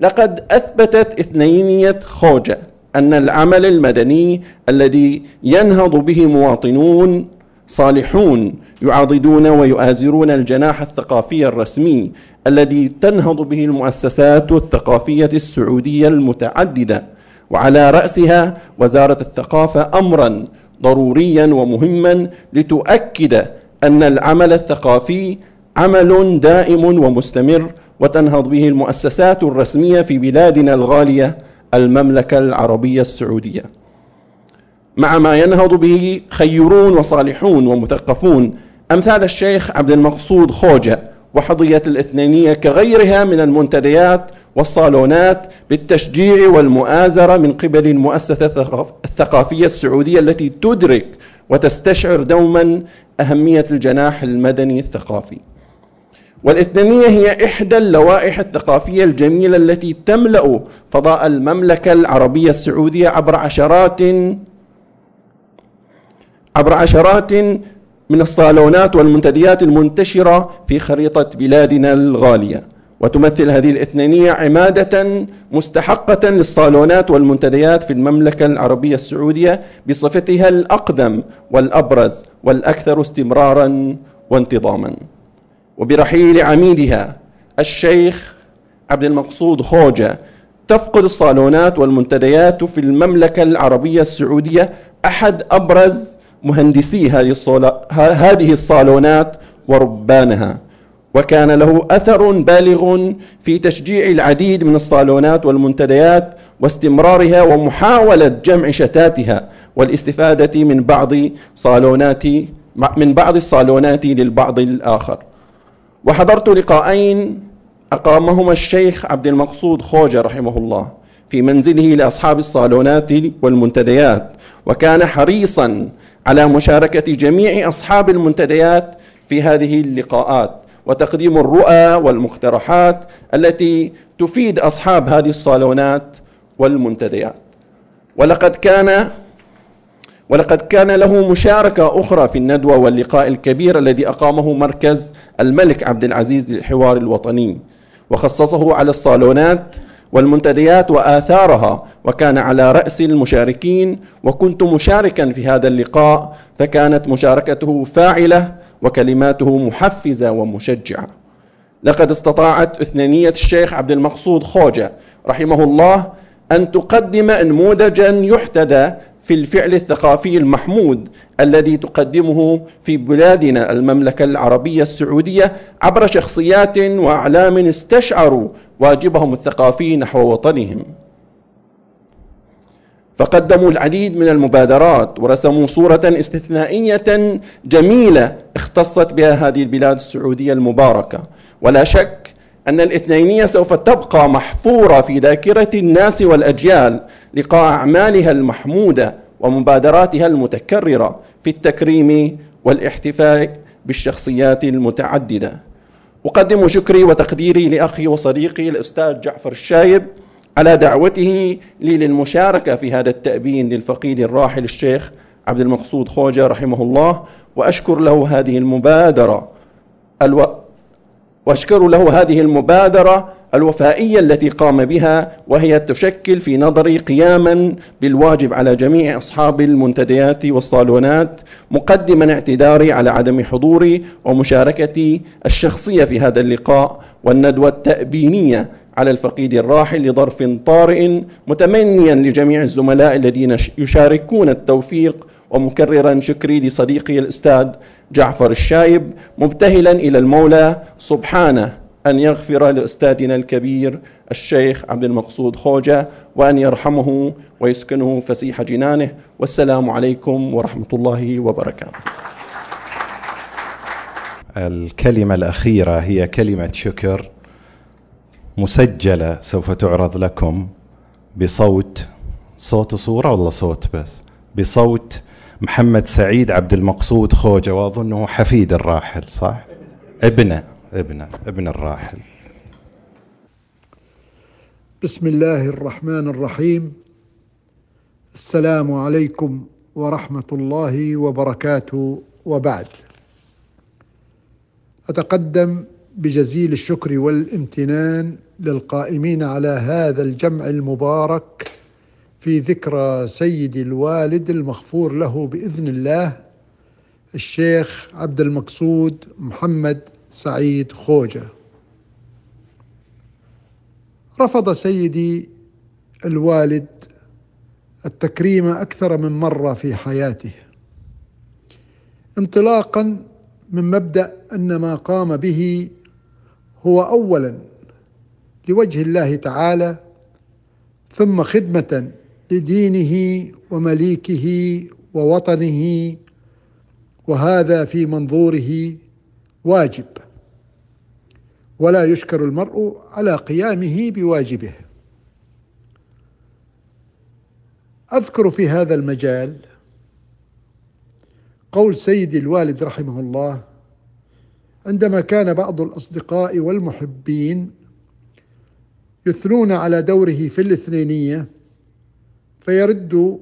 لقد أثبتت اثنينية خوجة أن العمل المدني الذي ينهض به مواطنون صالحون يعاضدون ويؤازرون الجناح الثقافي الرسمي الذي تنهض به المؤسسات الثقافية السعودية المتعددة. وعلى رأسها وزارة الثقافة امرا ضروريا ومهما لتؤكد أن العمل الثقافي عمل دائم ومستمر وتنهض به المؤسسات الرسمية في بلادنا الغالية المملكة العربية السعودية. مع ما ينهض به خيرون وصالحون ومثقفون. أمثال الشيخ عبد المقصود خوجة وحضيه الاثنينية كغيرها من المنتديات والصالونات بالتشجيع والمؤازرة من قبل المؤسسة الثقافية السعودية التي تدرك وتستشعر دوما أهمية الجناح المدني الثقافي. والاثنينية هي إحدى اللوائح الثقافية الجميلة التي تملأ فضاء المملكة العربية السعودية عبر عشرات عبر عشرات من الصالونات والمنتديات المنتشرة في خريطة بلادنا الغالية. وتمثل هذه الاثنينية عمادة مستحقة للصالونات والمنتديات في المملكة العربية السعودية بصفتها الأقدم والأبرز والأكثر استمرارا وانتظاما. وبرحيل عميدها الشيخ عبد المقصود خوجة تفقد الصالونات والمنتديات في المملكة العربية السعودية أحد أبرز مهندسي هذه الصالونات وربانها. وكان له أثر بالغ في تشجيع العديد من الصالونات والمنتديات واستمرارها ومحاولة جمع شتاتها والاستفادة من بعض صالونات من بعض الصالونات للبعض الآخر. وحضرت لقاءين أقامهما الشيخ عبد المقصود خوجة رحمه الله في منزله لأصحاب الصالونات والمنتديات وكان حريصا على مشاركة جميع أصحاب المنتديات في هذه اللقاءات وتقديم الرؤى والمقترحات التي تفيد أصحاب هذه الصالونات والمنتديات. ولقد كان ولقد كان له مشاركة أخرى في الندوة واللقاء الكبير الذي أقامه مركز الملك عبد العزيز للحوار الوطني وخصصه على الصالونات والمنتديات وآثارها وكان على رأس المشاركين وكنت مشاركا في هذا اللقاء فكانت مشاركته فاعلة وكلماته محفزة ومشجعة. لقد استطاعت اثنانية الشيخ عبد المقصود خوجة رحمه الله أن تقدم نموذجا يحتذى في الفعل الثقافي المحمود الذي تقدمه في بلادنا المملكة العربية السعودية عبر شخصيات وأعلام استشعروا واجبهم الثقافي نحو وطنهم. فقدموا العديد من المبادرات ورسموا صورة استثنائية جميلة اختصت بها هذه البلاد السعودية المباركة. ولا شك أن الاثنينية سوف تبقى محفورة في ذاكرة الناس والأجيال لقاء أعمالها المحمودة ومبادراتها المتكررة في التكريم والاحتفاء بالشخصيات المتعددة. أقدم شكري وتقديري لأخي وصديقي الأستاذ جعفر الشايب على دعوته لي للمشاركة في هذا التأبين للفقيد الراحل الشيخ عبد المقصود خوجة رحمه الله وأشكر له هذه المبادرة ألو... وأشكر له هذه المبادرة الوفائية التي قام بها وهي تشكل في نظري قياما بالواجب على جميع أصحاب المنتديات والصالونات مقدما اعتذاري على عدم حضوري ومشاركتي الشخصية في هذا اللقاء والندوة التأبينية على الفقيد الراحل لظرف طارئ متمنيا لجميع الزملاء الذين يشاركون التوفيق. ومكررا شكري لصديقي الأستاذ جعفر الشايب مبتهلا إلى المولى. سبحانه. أن يغفر لأستاذنا الكبير الشيخ عبد المقصود خوجة وأن يرحمه ويسكنه فسيح جنانه والسلام عليكم ورحمة الله وبركاته. الكلمة الأخيرة هي كلمة شكر مسجلة سوف تعرض لكم بصوت صوت وصوره ولا صوت بس بصوت محمد سعيد عبد المقصود خوجة وأظنه حفيد الراحل صح؟ ابنه ابنه ابن الراحل. بسم الله الرحمن الرحيم. السلام عليكم ورحمة الله وبركاته. وبعد. أتقدم بجزيل الشكر والامتنان للقائمين على هذا الجمع المبارك في ذكرى سيد الوالد المغفور له بإذن الله الشيخ عبد المقصود محمد سعيد خوجة. رفض سيدي الوالد التكريم أكثر من مرة في حياته. انطلاقا من مبدأ أن ما قام به هو اولا لوجه الله تعالى ثم خدمة لدينه ومليكه ووطنه وهذا في منظوره واجب. ولا يشكر المرء على قيامه بواجبه. أذكر في هذا المجال قول سيدي الوالد رحمه الله عندما كان بعض الأصدقاء والمحبين يثنون على دوره في الاثنينية فيرد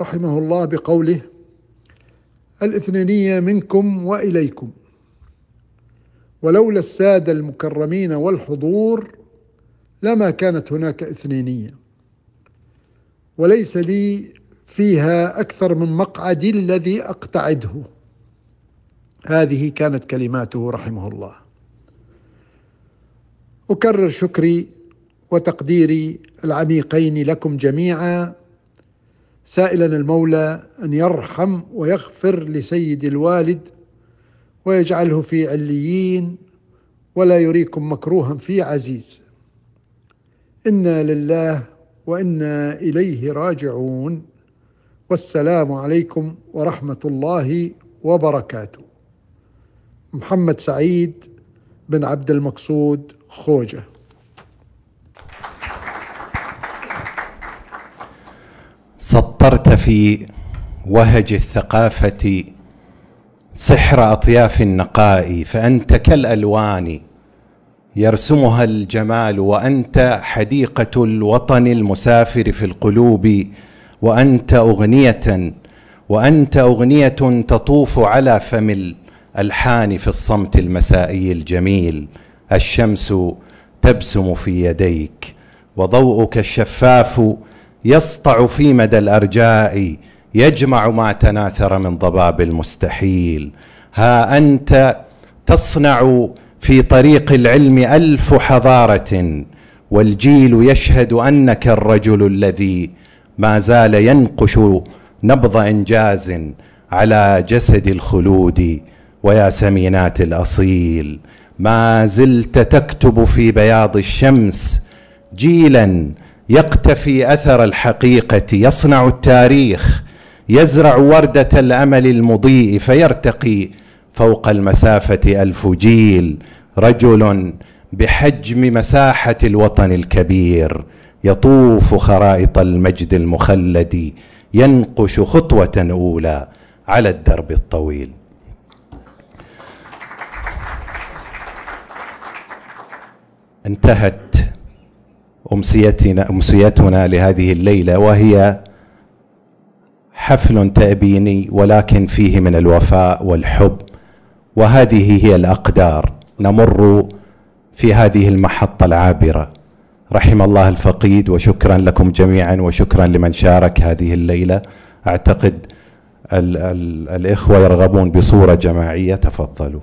رحمه الله بقوله الإثنينية منكم وإليكم. ولولا السادة المكرمين والحضور لما كانت هناك اثنينية. وليس لي فيها أكثر من مقعدي الذي أقتعده. هذه كانت كلماته رحمه الله. أكرر شكري وتقديري العميقين لكم جميعا. سائلا المولى أن يرحم ويغفر لسيد الوالد ويجعله في عليين ولا يريكم مكروها في عزيز. إنا لله وإنا إليه راجعون. والسلام عليكم ورحمة الله وبركاته. محمد سعيد بن عبد المقصود خوجة. سطرت في وهج الثقافة سحر أطياف النقاء فأنت كالألوان يرسمها الجمال وأنت حديقة الوطن المسافر في القلوب وأنت أغنية وأنت أغنية تطوف على فم الألحان في الصمت المسائي الجميل. الشمس تبسم في يديك وضوءك الشفاف يسطع في مدى الأرجاء. يجمع ما تناثر من ضباب المستحيل. ها أنت تصنع في طريق العلم ألف حضارة والجيل يشهد أنك الرجل الذي ما زال ينقش نبض إنجاز على جسد الخلود ويا سمينات الأصيل. ما زلت تكتب في بياض الشمس جيلا يقتفي أثر الحقيقة يصنع التاريخ يزرع وردة الأمل المضيء فيرتقي فوق المسافة ألف جيل رجل بحجم مساحة الوطن الكبير يطوف خرائط المجد المخلد ينقش خطوة أولى على الدرب الطويل. انتهت امسيتنا أمسيتنا لهذه الليلة وهي حفل تأبيني ولكن فيه من الوفاء والحب. وهذه هي الأقدار نمر في هذه المحطة العابرة. رحم الله الفقيد وشكرا لكم جميعا وشكرا لمن شارك هذه الليلة. أعتقد ال ال الإخوة يرغبون بصورة جماعية. تفضلوا.